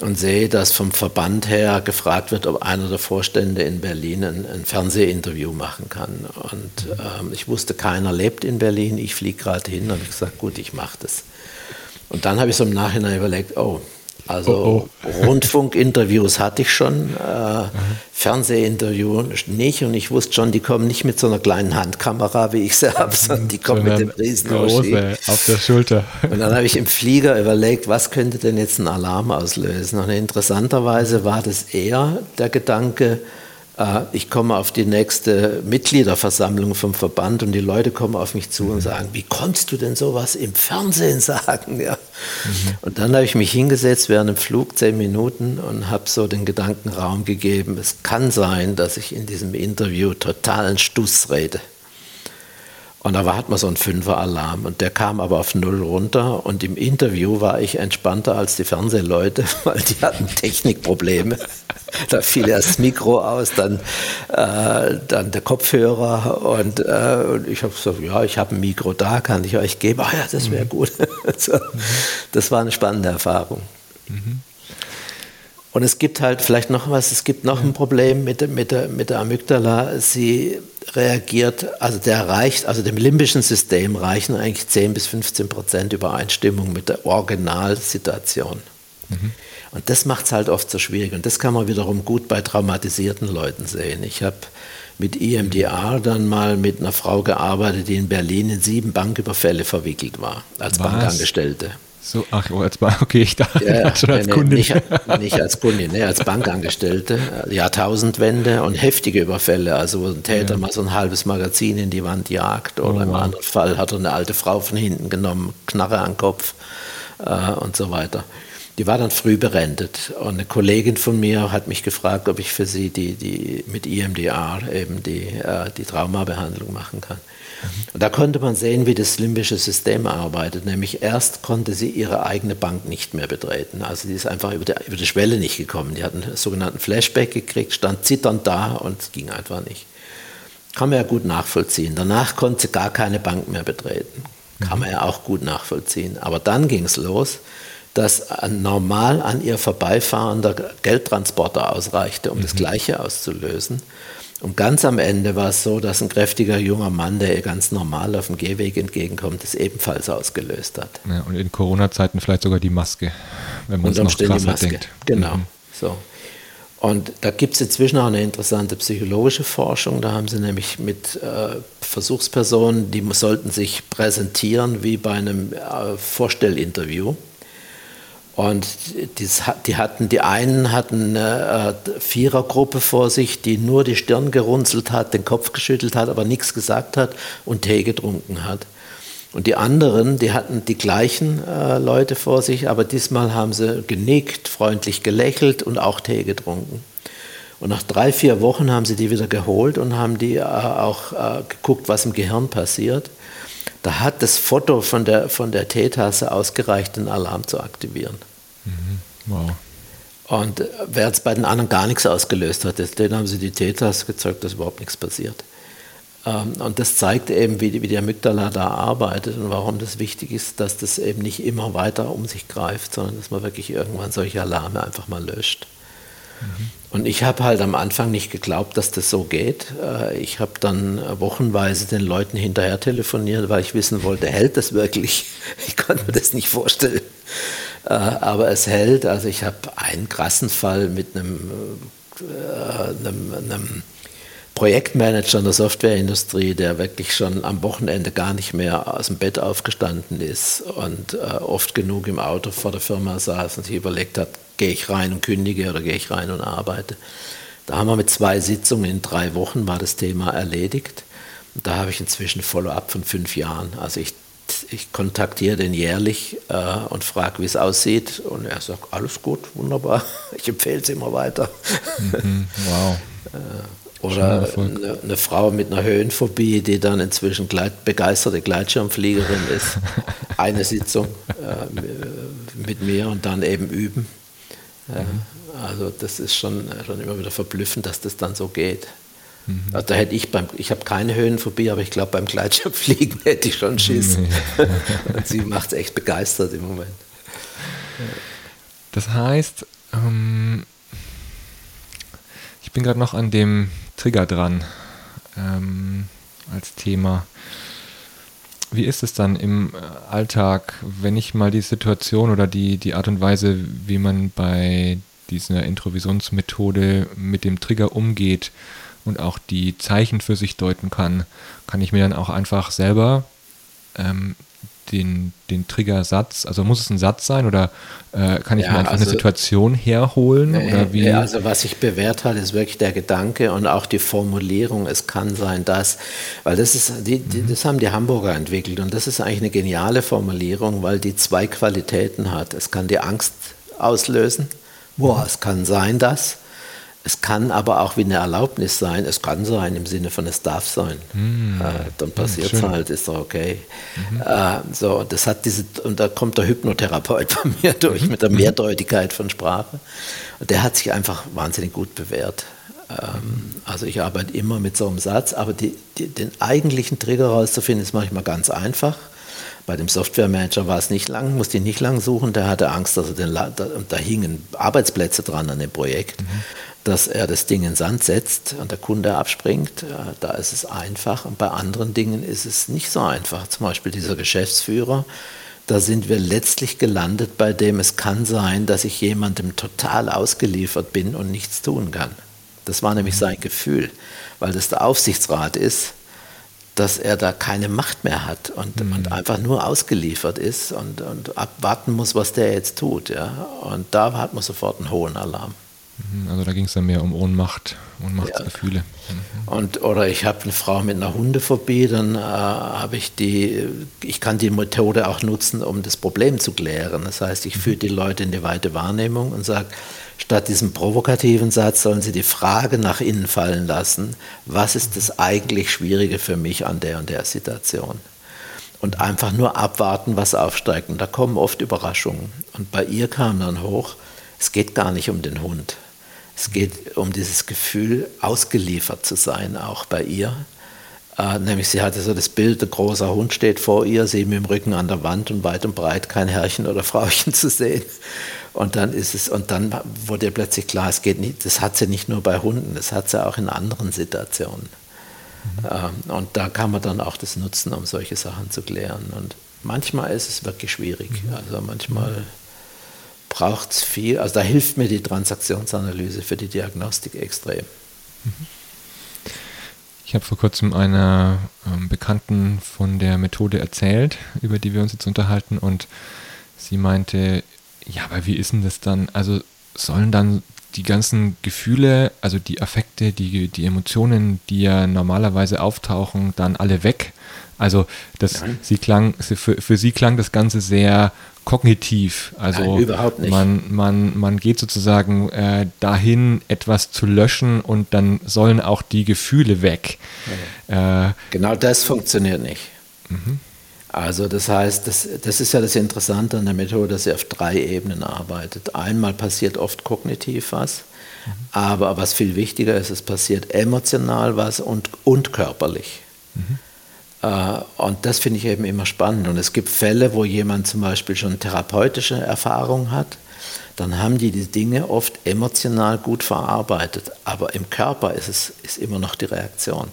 B: und sehe, dass vom Verband her gefragt wird, ob einer der Vorstände in Berlin ein, ein Fernsehinterview machen kann. Und ähm, ich wusste, keiner lebt in Berlin, ich fliege gerade hin und ich gesagt, gut, ich mache das. Und dann habe ich so im Nachhinein überlegt, oh, also oh, oh. Rundfunkinterviews hatte ich schon, äh, Fernsehinterview nicht und ich wusste schon, die kommen nicht mit so einer kleinen Handkamera, wie ich sie habe, sondern die kommen mit dem riesen
A: große auf der Schulter.
B: Und dann habe ich im Flieger überlegt, was könnte denn jetzt einen Alarm auslösen? Und interessanterweise war das eher der Gedanke, ich komme auf die nächste Mitgliederversammlung vom Verband und die Leute kommen auf mich zu und sagen, wie konntest du denn sowas im Fernsehen sagen? Ja. Mhm. Und dann habe ich mich hingesetzt während dem Flug zehn Minuten und habe so den Gedankenraum gegeben, es kann sein, dass ich in diesem Interview totalen Stuss rede. Und da hat man so einen Fünfer-Alarm und der kam aber auf Null runter und im Interview war ich entspannter als die Fernsehleute, weil die hatten Technikprobleme. da fiel erst das Mikro aus, dann, äh, dann der Kopfhörer und, äh, und ich habe gesagt, ja, ich habe ein Mikro da, kann ich euch geben? Ah ja, das wäre mhm. gut. so, das war eine spannende Erfahrung. Mhm. Und es gibt halt vielleicht noch was, es gibt noch ein Problem mit, mit, der, mit der Amygdala. Sie reagiert, also der reicht, also dem limbischen System reichen eigentlich 10 bis 15 Prozent Übereinstimmung mit der Originalsituation. Mhm. Und das macht es halt oft so schwierig. Und das kann man wiederum gut bei traumatisierten Leuten sehen. Ich habe mit EMDR dann mal mit einer Frau gearbeitet, die in Berlin in sieben Banküberfälle verwickelt war, als Was? Bankangestellte.
A: So, ach, oh, als Bank, okay, ich dachte
B: ja, schon als nee, Kundin. Nicht, nicht, als Kundin, nee, als Bankangestellte. Jahrtausendwende und heftige Überfälle, also wo ein Täter ja. mal so ein halbes Magazin in die Wand jagt oder oh, im wow. anderen Fall hat er eine alte Frau von hinten genommen, Knarre an den Kopf äh, und so weiter. Die war dann früh berentet und eine Kollegin von mir hat mich gefragt, ob ich für sie die, die mit EMDR eben die, äh, die Traumabehandlung machen kann. Und da konnte man sehen, wie das limbische System arbeitet. Nämlich erst konnte sie ihre eigene Bank nicht mehr betreten. Also die ist einfach über die, über die Schwelle nicht gekommen. Die hat einen sogenannten Flashback gekriegt, stand zitternd da und es ging einfach nicht. Kann man ja gut nachvollziehen. Danach konnte sie gar keine Bank mehr betreten. Kann man ja auch gut nachvollziehen. Aber dann ging es los, dass normal an ihr vorbeifahrender Geldtransporter ausreichte, um mhm. das Gleiche auszulösen. Und ganz am Ende war es so, dass ein kräftiger junger Mann, der ihr ganz normal auf dem Gehweg entgegenkommt, es ebenfalls ausgelöst hat.
A: Ja, und in Corona-Zeiten vielleicht sogar die Maske, wenn man es noch krasser denkt.
B: Genau, mhm. so. Und da gibt es inzwischen auch eine interessante psychologische Forschung. Da haben sie nämlich mit äh, Versuchspersonen, die sollten sich präsentieren wie bei einem äh, Vorstellinterview. Und die, hatten, die einen hatten eine äh, Vierergruppe vor sich, die nur die Stirn gerunzelt hat, den Kopf geschüttelt hat, aber nichts gesagt hat und Tee getrunken hat. Und die anderen, die hatten die gleichen äh, Leute vor sich, aber diesmal haben sie genickt, freundlich gelächelt und auch Tee getrunken. Und nach drei, vier Wochen haben sie die wieder geholt und haben die äh, auch geguckt, was im Gehirn passiert. Da hat das Foto von der, von der Teetasse ausgereicht, den Alarm zu aktivieren. Mhm. Wow. Und äh, wer jetzt bei den anderen gar nichts ausgelöst hat, den haben sie die Teetasse gezeigt, dass überhaupt nichts passiert. Ähm, und das zeigt eben, wie die, wie die Amygdala da arbeitet und warum das wichtig ist, dass das eben nicht immer weiter um sich greift, sondern dass man wirklich irgendwann solche Alarme einfach mal löscht. Und ich habe halt am Anfang nicht geglaubt, dass das so geht. Äh, ich habe dann wochenweise den Leuten hinterher telefoniert, weil ich wissen wollte, hält das wirklich? Ich konnte mir das nicht vorstellen. Äh, aber es hält. Also ich habe einen krassen Fall mit einem, äh, einem, einem Projektmanager in der Softwareindustrie, der wirklich schon am Wochenende gar nicht mehr aus dem Bett aufgestanden ist und oft genug im Auto vor der Firma saß und sich überlegt hat, gehe ich rein und kündige oder gehe ich rein und arbeite. Da haben wir mit zwei Sitzungen in drei Wochen war das Thema erledigt. Und da habe ich inzwischen Follow-up von fünf Jahren. Also ich, ich kontaktiere den jährlich äh, und frage, wie es aussieht. Und er sagt, alles gut, wunderbar. Ich empfehle es immer weiter. Mhm, wow. Äh, oder eine, eine, Frau mit einer Höhenphobie, die dann inzwischen gleit, begeisterte Gleitschirmfliegerin ist. Eine Sitzung äh, mit mir und dann eben üben. Mhm. Also das ist schon, schon immer wieder verblüffend, dass das dann so geht. Mhm. Also da hätte ich beim, ich habe keine Höhenphobie, aber ich glaube beim Gleitschirmfliegen hätte ich schon Schiss. Mhm. sie macht es echt begeistert im Moment.
A: Das heißt, ähm, bin gerade noch an dem Trigger dran ähm, als Thema. Wie ist es dann im äh, Alltag, wenn ich mal die Situation oder die, die Art und Weise, wie man bei dieser Introvisionsmethode mit dem Trigger umgeht und auch die Zeichen für sich deuten kann, kann ich mir dann auch einfach selber ähm, den, den Triggersatz? Also muss es ein Satz sein oder äh, kann ich ja, mir einfach also, eine Situation herholen? Äh, oder wie?
B: Also was sich bewährt hat, ist wirklich der Gedanke und auch die Formulierung, es kann sein, dass, weil das ist, die, die, mhm. das haben die Hamburger entwickelt und das ist eigentlich eine geniale Formulierung, weil die zwei Qualitäten hat. Es kann die Angst auslösen, boah, es kann sein, dass es kann aber auch wie eine Erlaubnis sein. Es kann sein im Sinne von es darf sein. Mm. Äh, dann passiert es halt, ist doch okay. Mhm. Äh, so, das hat diese, und da kommt der Hypnotherapeut bei mir durch mhm. mit der. Mehrdeutigkeit von Sprache. Und der hat sich einfach wahnsinnig gut bewährt. Ähm, also ich arbeite immer mit so einem Satz, aber die, die, den eigentlichen Trigger rauszufinden, ist manchmal ganz einfach. Bei dem Software-Manager war es nicht lang, musste ich nicht lang suchen, der hatte Angst, dass er den, da, da hingen Arbeitsplätze dran an dem Projekt. Mhm dass er das Ding in Sand setzt und der Kunde abspringt. Da ist es einfach und bei anderen Dingen ist es nicht so einfach. Zum Beispiel dieser Geschäftsführer, da sind wir letztlich gelandet, bei dem es kann sein, dass ich jemandem total ausgeliefert bin und nichts tun kann. Das war nämlich sein Gefühl, weil das der Aufsichtsrat ist, dass er da keine Macht mehr hat und, mhm. und einfach nur ausgeliefert ist und, und abwarten muss, was der jetzt tut. Ja. Und da hat man sofort einen hohen Alarm.
A: Mhm, also da ging es dann mehr um Ohnmacht, Ohnmachtsgefühle. Ja.
B: Und, oder ich habe eine Frau mit einer Hundephobie, dann äh, habe ich die, ich kann die Methode auch nutzen, um das Problem zu klären. Das heißt, ich mhm. führe die Leute in die weite Wahrnehmung und sage, statt diesem provokativen Satz sollen sie die Frage nach innen fallen lassen, was ist das eigentlich Schwierige für mich an der und der Situation? Und einfach nur abwarten, was aufsteigt. Und da kommen oft Überraschungen. Und bei ihr kam dann hoch, es geht gar nicht um den Hund. Es geht um dieses Gefühl, ausgeliefert zu sein, auch bei ihr. Äh, nämlich sie hatte so das Bild, ein großer Hund steht vor ihr, sie mit dem Rücken an der Wand und weit und breit kein Herrchen oder Frauchen zu sehen. Und dann ist es, und dann wurde ihr plötzlich klar, es geht nicht, das hat sie nicht nur bei Hunden, das hat sie auch in anderen Situationen. Mhm. Ähm, und da kann man dann auch das nutzen, um solche Sachen zu klären. Und manchmal ist es wirklich schwierig. Mhm. Also manchmal braucht es viel, also da hilft mir die Transaktionsanalyse für die Diagnostik extrem.
A: Ich habe vor kurzem einer ähm, Bekannten von der Methode erzählt, über die wir uns jetzt unterhalten, und sie meinte, ja, aber wie ist denn das dann? Also sollen dann die ganzen Gefühle, also die Affekte, die, die Emotionen, die ja normalerweise auftauchen, dann alle weg? Also das, sie klang, für, für sie klang das Ganze sehr kognitiv. Also Nein,
B: überhaupt nicht.
A: Man, man, man geht sozusagen äh, dahin, etwas zu löschen und dann sollen auch die Gefühle weg.
B: Ja. Äh, genau das funktioniert nicht. Mhm. Also das heißt, das, das ist ja das Interessante an der Methode, dass sie auf drei Ebenen arbeitet. Einmal passiert oft kognitiv was, mhm. aber was viel wichtiger ist, es passiert emotional was und, und körperlich. Mhm. Äh, und das finde ich eben immer spannend. Und es gibt Fälle, wo jemand zum Beispiel schon therapeutische Erfahrung hat, dann haben die die Dinge oft emotional gut verarbeitet, aber im Körper ist es ist immer noch die Reaktion.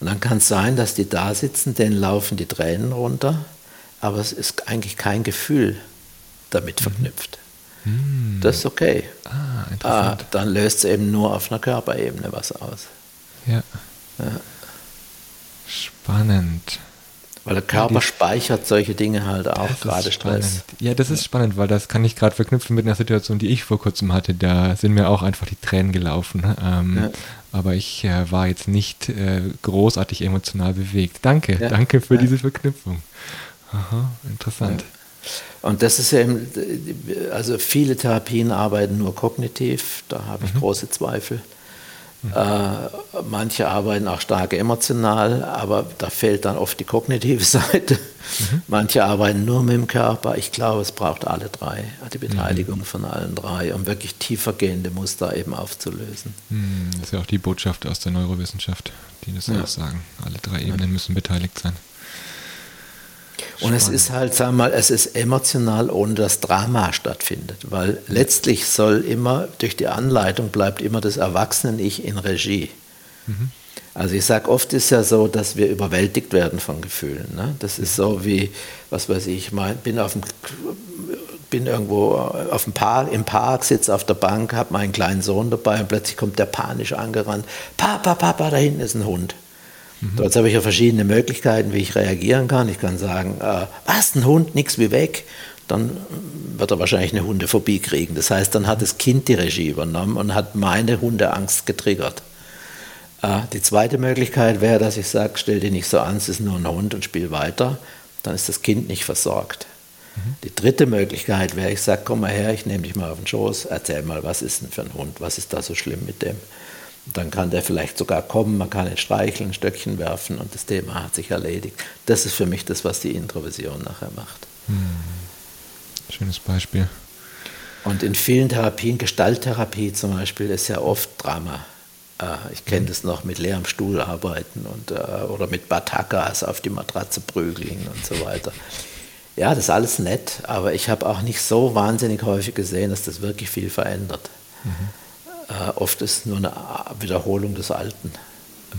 B: Und dann kann es sein, dass die da sitzen, denen laufen die Tränen runter, aber es ist eigentlich kein Gefühl damit verknüpft. Mhm. Das ist okay. Ah, interessant. Ah, dann löst es eben nur auf einer Körperebene was aus.
A: Ja. ja. Spannend.
B: Weil der Körper ja, speichert solche Dinge halt auch, gerade Stress.
A: Ja, das ist spannend, weil das kann ich gerade verknüpfen mit einer Situation, die ich vor kurzem hatte. Da sind mir auch einfach die Tränen gelaufen. Ähm, ja. Aber ich äh, war jetzt nicht äh, großartig emotional bewegt. Danke, ja. danke für diese Verknüpfung. Aha, interessant.
B: Und das ist eben, also viele Therapien arbeiten nur kognitiv, da habe ich mhm. große Zweifel. Äh, manche arbeiten auch stark emotional, aber da fehlt dann oft die kognitive Seite. Mhm. Manche arbeiten nur mit dem Körper. Ich glaube, es braucht alle drei, die Beteiligung mhm. von allen drei, um wirklich tiefergehende Muster eben aufzulösen.
A: Mhm. Das ist ja auch die Botschaft aus der Neurowissenschaft, die das ja. auch sagen. Alle drei Ebenen müssen beteiligt sein.
B: Und es ist halt, sagen wir mal, es ist emotional, ohne dass Drama stattfindet, weil letztlich soll immer, durch die Anleitung bleibt immer das Erwachsenen-Ich in Regie. Mhm. Also ich sage, oft ist ja so, dass wir überwältigt werden von Gefühlen. Ne? Das ist so wie, was weiß ich, ich bin auf dem bin irgendwo auf dem Park, im Park, sitze auf der Bank, habe meinen kleinen Sohn dabei und plötzlich kommt der panisch angerannt. Papa, Papa, da hinten ist ein Hund. Mhm. Dort habe ich ja verschiedene Möglichkeiten, wie ich reagieren kann. Ich kann sagen, äh, was, ein Hund, nichts wie weg. Dann wird er wahrscheinlich eine Hundephobie kriegen. Das heißt, dann hat das Kind die Regie übernommen und hat meine Hundeangst getriggert. Äh, die zweite Möglichkeit wäre, dass ich sage, stell dich nicht so an, es ist nur ein Hund und spiel weiter. Dann ist das Kind nicht versorgt. Mhm. Die dritte Möglichkeit wäre, ich sage, komm mal her, ich nehme dich mal auf den Schoß, erzähl mal, was ist denn für ein Hund, was ist da so schlimm mit dem? Dann kann der vielleicht sogar kommen, man kann ihn streicheln, ein Stöckchen werfen und das Thema hat sich erledigt. Das ist für mich das, was die Introvision nachher macht. Hm.
A: Schönes Beispiel.
B: Und in vielen Therapien, Gestalttherapie zum Beispiel, ist ja oft Drama. Äh, ich kenne das noch mit leerem Stuhl arbeiten und, äh, oder mit Batakas auf die Matratze prügeln und so weiter. Ja, das ist alles nett, aber ich habe auch nicht so wahnsinnig häufig gesehen, dass das wirklich viel verändert. Mhm. Äh, oft ist es nur eine Wiederholung des Alten.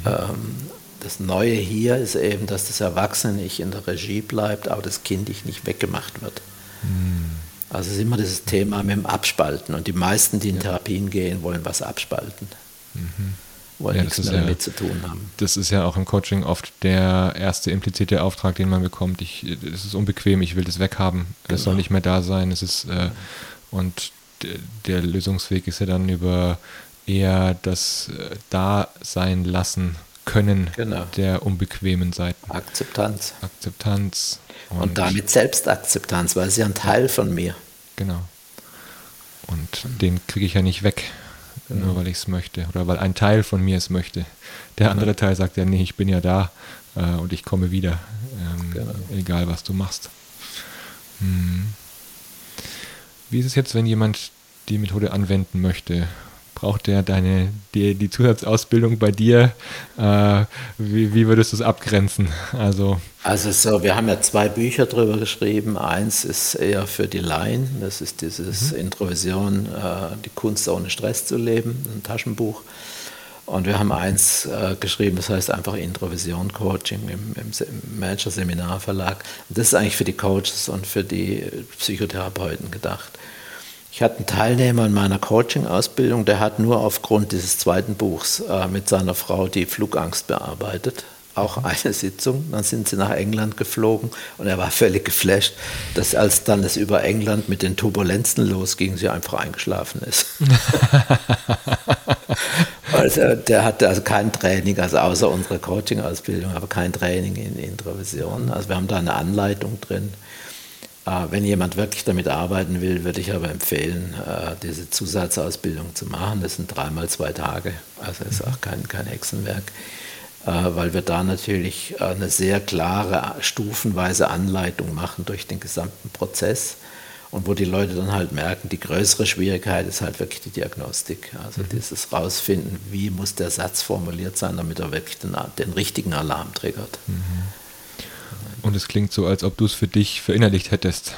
B: Mhm. Ähm, das Neue hier ist eben, dass das Erwachsene nicht in der Regie bleibt, aber das Kind nicht weggemacht wird. Mhm. Also es ist immer dieses Thema mit dem Abspalten. Und die meisten, die in ja. Therapien gehen, wollen was abspalten. Mhm. Wollen ja, nichts mehr ja, damit zu tun haben.
A: Das ist ja auch im Coaching oft der erste implizite Auftrag, den man bekommt. Ich, es ist unbequem, ich will das weghaben. Genau. Es soll nicht mehr da sein. Es ist, äh, und der Lösungsweg ist ja dann über eher das äh, Dasein lassen können genau. der unbequemen Seiten.
B: Akzeptanz.
A: Akzeptanz.
B: Und, und damit Selbstakzeptanz, weil es ja ein Teil von mir.
A: Genau. Und den kriege ich ja nicht weg, genau. nur weil ich es möchte oder weil ein Teil von mir es möchte. Der andere Teil sagt ja, nee, ich bin ja da äh, und ich komme wieder, ähm, genau. egal was du machst. Hm. Wie ist es jetzt, wenn jemand die Methode anwenden möchte? Braucht der deine, die, die Zusatzausbildung bei dir? Äh, wie, wie, würdest du es abgrenzen?
B: Also, also so, wir haben ja zwei Bücher darüber geschrieben. Eins ist eher für die Laien, das ist dieses mhm. Introvision, äh, die Kunst ohne Stress zu leben, ein Taschenbuch. Und wir haben eins äh, geschrieben, das heißt einfach Introvision Coaching im, im Manager Seminar Verlag. Das ist eigentlich für die Coaches und für die Psychotherapeuten gedacht. Ich hatte einen Teilnehmer in meiner Coaching-Ausbildung, der hat nur aufgrund dieses zweiten Buchs äh, mit seiner Frau die Flugangst bearbeitet. Auch eine Sitzung. Dann sind sie nach England geflogen und er war völlig geflasht, dass als dann es über England mit den Turbulenzen losging, sie einfach eingeschlafen ist. also der hatte also kein Training, also außer unserer Coaching-Ausbildung, aber kein Training in Introvision. Also wir haben da eine Anleitung drin. Äh, wenn jemand wirklich damit arbeiten will, würde ich aber empfehlen, äh, diese Zusatzausbildung zu machen. Das sind dreimal zwei Tage, also ist auch kein, kein Hexenwerk, äh, weil wir da natürlich eine sehr klare, stufenweise Anleitung machen durch den gesamten Prozess und wo die Leute dann halt merken, die größere Schwierigkeit ist halt wirklich die Diagnostik. Also mhm. dieses Rausfinden, wie muss der Satz formuliert sein, damit er wirklich den, den richtigen Alarm triggert. Mhm.
A: Und es klingt so, als ob du es für dich verinnerlicht hättest.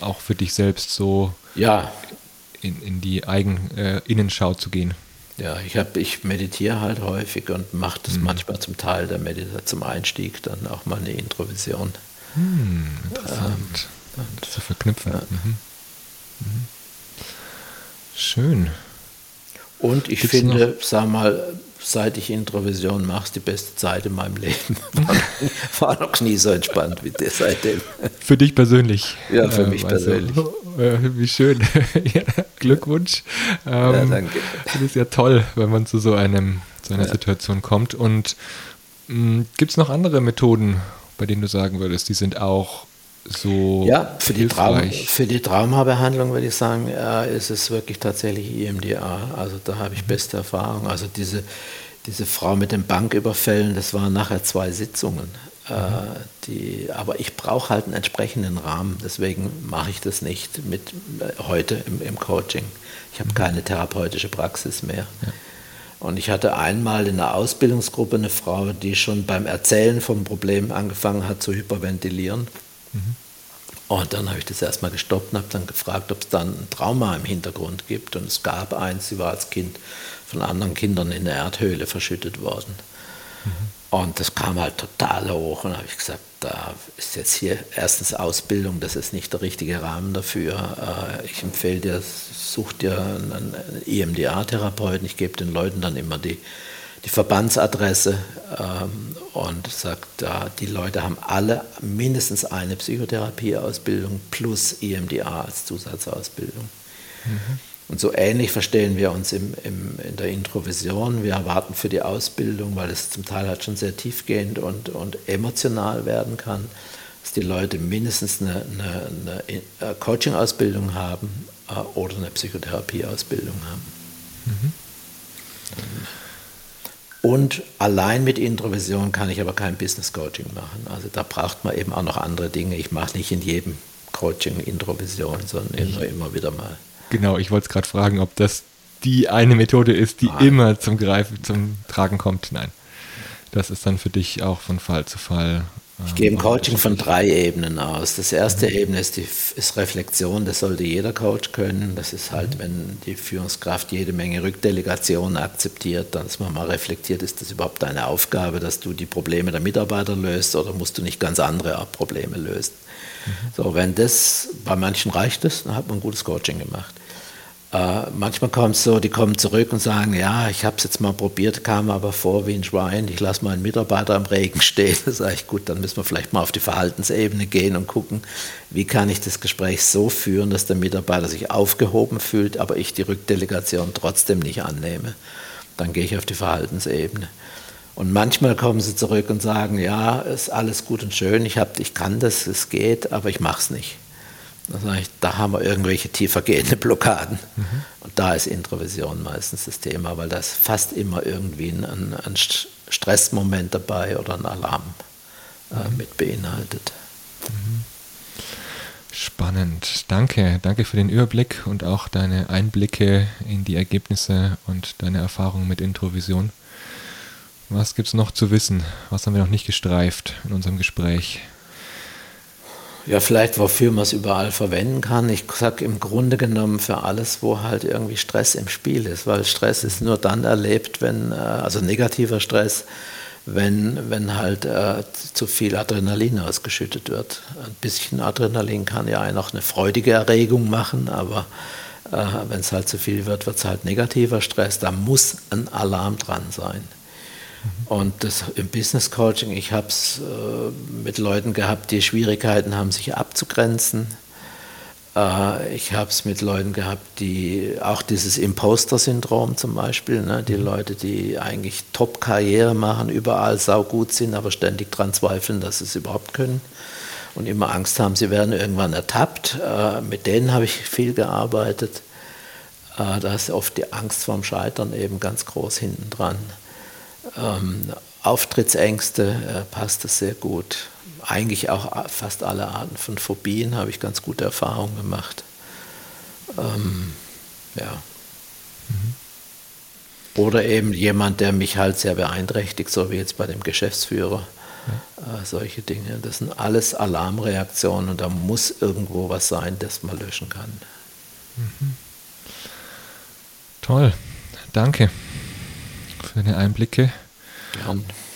A: Auch für dich selbst so
B: ja.
A: in, in die Eigen, äh, Innenschau zu gehen.
B: Ja, ich, hab, ich meditiere halt häufig und mache das mhm. manchmal zum Teil der Meditation zum Einstieg, dann auch mal eine Introvision.
A: Hm, interessant. Ähm, zu verknüpfen. Ja. Mhm. Mhm. Schön.
B: Und ich Gibt's finde, noch? sag mal, seit ich Introvision mache, ist die beste Zeit in meinem Leben. War noch nie so entspannt wie das seitdem.
A: Für dich persönlich?
B: Ja, für äh, mich persönlich.
A: Äh, wie schön. ja, Glückwunsch. Ähm, ja, danke. Das ist ja toll, wenn man zu so, einem, zu einer ja. Situation kommt. Und hm, gibt es noch andere Methoden, bei denen du sagen würdest, die sind auch so
B: ja, für die, Traum, für die Traumabehandlung würde ich sagen, äh, ist es wirklich tatsächlich EMDA. Also da habe ich beste Erfahrung. Also diese, diese Frau mit den Banküberfällen, das waren nachher zwei Sitzungen. Äh, mhm. die, aber ich brauche halt einen entsprechenden Rahmen, deswegen mache ich das nicht mit äh, heute im, im Coaching. Ich habe mhm. keine therapeutische Praxis mehr. Ja. Und ich hatte einmal in einer Ausbildungsgruppe eine Frau, die schon beim Erzählen vom Problem angefangen hat zu hyperventilieren. Mhm. Und dann habe ich das erstmal gestoppt und habe dann gefragt, ob es dann ein Trauma im Hintergrund gibt. Und es gab eins, sie war als Kind von anderen Kindern in der Erdhöhle verschüttet worden. Mhm. Und das kam halt total hoch. Und habe ich gesagt, da ist jetzt hier erstens Ausbildung, das ist nicht der richtige Rahmen dafür. Äh, ich empfehle dir, such dir einen EMDA-Therapeuten. Ich gebe den Leuten dann immer die die Verbandsadresse ähm, und sagt, äh, die Leute haben alle mindestens eine Psychotherapieausbildung plus EMDA als Zusatzausbildung. Mhm. Und so ähnlich verstehen wir uns im, im, in der Introvision. Wir erwarten für die Ausbildung, weil es zum Teil halt schon sehr tiefgehend und, und emotional werden kann, dass die Leute mindestens eine, eine, eine äh, Coaching-Ausbildung haben äh, oder eine Psychotherapie-Ausbildung haben. Mhm. Und allein mit Introvision kann ich aber kein Business Coaching machen. Also da braucht man eben auch noch andere Dinge. Ich mache nicht in jedem Coaching Introvision, sondern immer, immer wieder mal.
A: Genau, ich wollte es gerade fragen, ob das die eine Methode ist, die Nein. immer zum Greifen, zum Tragen kommt. Nein. Das ist dann für dich auch von Fall zu Fall.
B: Ich gehe im Coaching von drei Ebenen aus. Das erste mhm. Ebene ist, die, ist Reflexion, das sollte jeder Coach können. Das ist halt, mhm. wenn die Führungskraft jede Menge Rückdelegationen akzeptiert, dann ist man mal reflektiert, ist das überhaupt deine Aufgabe, dass du die Probleme der Mitarbeiter löst oder musst du nicht ganz andere Probleme lösen? Mhm. So, wenn das, bei manchen reicht es, dann hat man ein gutes Coaching gemacht. Äh, manchmal kommt es so, die kommen zurück und sagen, ja, ich habe es jetzt mal probiert, kam aber vor wie ein Schwein, ich lasse meinen Mitarbeiter am Regen stehen. Da sage ich, gut, dann müssen wir vielleicht mal auf die Verhaltensebene gehen und gucken, wie kann ich das Gespräch so führen, dass der Mitarbeiter sich aufgehoben fühlt, aber ich die Rückdelegation trotzdem nicht annehme. Dann gehe ich auf die Verhaltensebene. Und manchmal kommen sie zurück und sagen, ja, ist alles gut und schön, ich, hab, ich kann das, es geht, aber ich mache es nicht. Ich, da haben wir irgendwelche tiefergehende Blockaden. Mhm. Und da ist Introvision meistens das Thema, weil da ist fast immer irgendwie ein, ein Stressmoment dabei oder ein Alarm äh, mhm. mit beinhaltet. Mhm.
A: Spannend. Danke. Danke für den Überblick und auch deine Einblicke in die Ergebnisse und deine Erfahrungen mit Introvision. Was gibt es noch zu wissen? Was haben wir noch nicht gestreift in unserem Gespräch?
B: Ja, vielleicht wofür man es überall verwenden kann. Ich sage im Grunde genommen für alles, wo halt irgendwie Stress im Spiel ist, weil Stress ist nur dann erlebt, wenn, äh, also negativer Stress, wenn, wenn halt äh, zu viel Adrenalin ausgeschüttet wird. Ein bisschen Adrenalin kann ja auch eine freudige Erregung machen, aber äh, wenn es halt zu viel wird, wird es halt negativer Stress. Da muss ein Alarm dran sein. Und das im Business Coaching, ich habe es äh, mit Leuten gehabt, die Schwierigkeiten haben, sich abzugrenzen. Äh, ich habe es mit Leuten gehabt, die auch dieses Imposter-Syndrom zum Beispiel, ne, die mhm. Leute, die eigentlich Top-Karriere machen, überall saugut sind, aber ständig daran zweifeln, dass sie es überhaupt können und immer Angst haben, sie werden irgendwann ertappt. Äh, mit denen habe ich viel gearbeitet. Äh, da ist oft die Angst vorm Scheitern eben ganz groß hinten dran ähm, Auftrittsängste äh, passt das sehr gut. Eigentlich auch fast alle Arten von Phobien habe ich ganz gute Erfahrungen gemacht. Ähm, ja. Mhm. Oder eben jemand, der mich halt sehr beeinträchtigt, so wie jetzt bei dem Geschäftsführer. Ja. Äh, solche Dinge. Das sind alles Alarmreaktionen und da muss irgendwo was sein, das man löschen kann. Mhm.
A: Toll, danke für deine Einblicke.
B: Ja.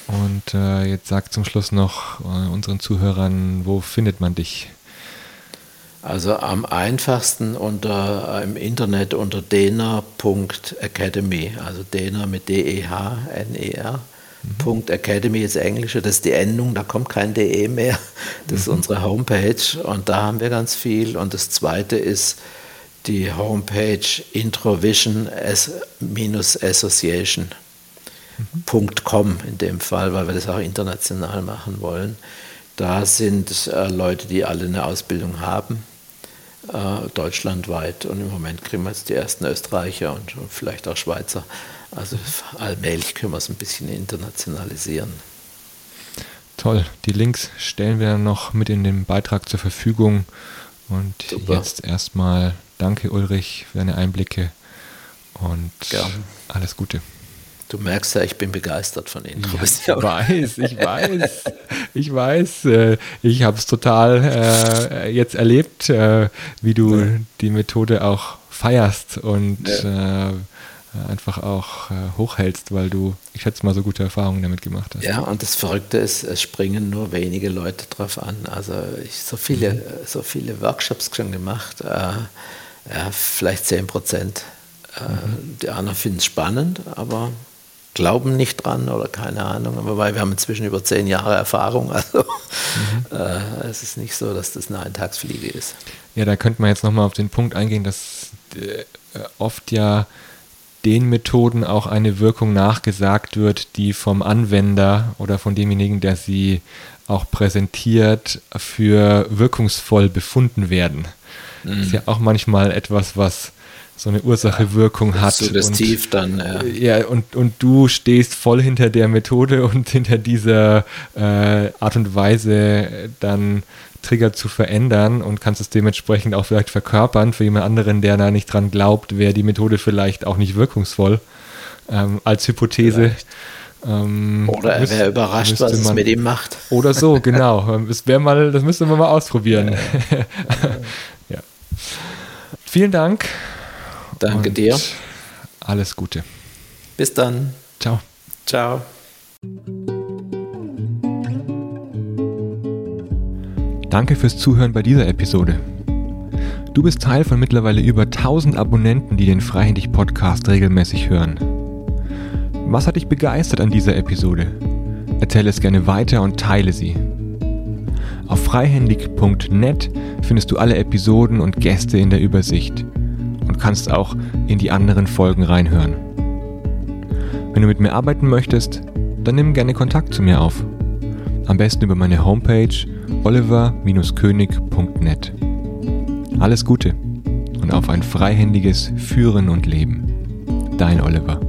A: Und äh, jetzt sag zum Schluss noch äh, unseren Zuhörern, wo findet man dich?
B: Also am einfachsten unter, äh, im Internet unter dena.academy, also dena mit D-E-H-N-E-R. Mhm. Academy ist Englische, das ist die Endung, da kommt kein DE mehr. Das ist mhm. unsere Homepage und da haben wir ganz viel. Und das zweite ist die Homepage Introvision-Association. .com in dem Fall, weil wir das auch international machen wollen. Da sind äh, Leute, die alle eine Ausbildung haben, äh, deutschlandweit. Und im Moment kriegen wir jetzt die ersten Österreicher und, und vielleicht auch Schweizer. Also allmählich können wir es ein bisschen internationalisieren.
A: Toll. Die Links stellen wir noch mit in den Beitrag zur Verfügung. Und Super. jetzt erstmal danke Ulrich für deine Einblicke und Gerne. alles Gute.
B: Du merkst ja, ich bin begeistert von Ihnen.
A: Ja, ich weiß, ich weiß, ich weiß. Äh, ich habe es total äh, jetzt erlebt, äh, wie du ja. die Methode auch feierst und ja. äh, einfach auch äh, hochhältst, weil du, ich schätze mal, so gute Erfahrungen damit gemacht hast.
B: Ja, und das Verrückte ist, es springen nur wenige Leute drauf an. Also ich so viele, mhm. so viele Workshops schon gemacht, äh, ja, vielleicht 10 Prozent. Mhm. Die anderen finden es spannend, aber glauben nicht dran oder keine Ahnung. Wobei wir haben inzwischen über zehn Jahre Erfahrung. Also mhm. äh, es ist nicht so, dass das eine Eintagsfliege ist.
A: Ja, da könnte man jetzt nochmal auf den Punkt eingehen, dass äh, oft ja den Methoden auch eine Wirkung nachgesagt wird, die vom Anwender oder von demjenigen, der sie auch präsentiert, für wirkungsvoll befunden werden. Mhm. Das ist ja auch manchmal etwas, was so eine Ursache-Wirkung ja, hat.
B: Suggestiv
A: und,
B: dann, ja.
A: ja. und, und du stehst voll hinter der Methode und hinter dieser äh, Art und Weise dann Trigger zu verändern und kannst es dementsprechend auch vielleicht verkörpern. Für jemand anderen, der da nicht dran glaubt, wäre die Methode vielleicht auch nicht wirkungsvoll. Ähm, als Hypothese.
B: Ähm, oder er wäre überrascht, was es mit ihm macht.
A: Oder so, genau. Das wäre mal, das müsste man mal ausprobieren. ja. Vielen Dank.
B: Danke dir.
A: Alles Gute.
B: Bis dann.
A: Ciao.
B: Ciao.
A: Danke fürs Zuhören bei dieser Episode. Du bist Teil von mittlerweile über 1000 Abonnenten, die den Freihändig Podcast regelmäßig hören. Was hat dich begeistert an dieser Episode? Erzähle es gerne weiter und teile sie. Auf freihändig.net findest du alle Episoden und Gäste in der Übersicht und kannst auch in die anderen Folgen reinhören. Wenn du mit mir arbeiten möchtest, dann nimm gerne Kontakt zu mir auf. Am besten über meine Homepage oliver-könig.net. Alles Gute und auf ein freihändiges Führen und Leben. Dein Oliver.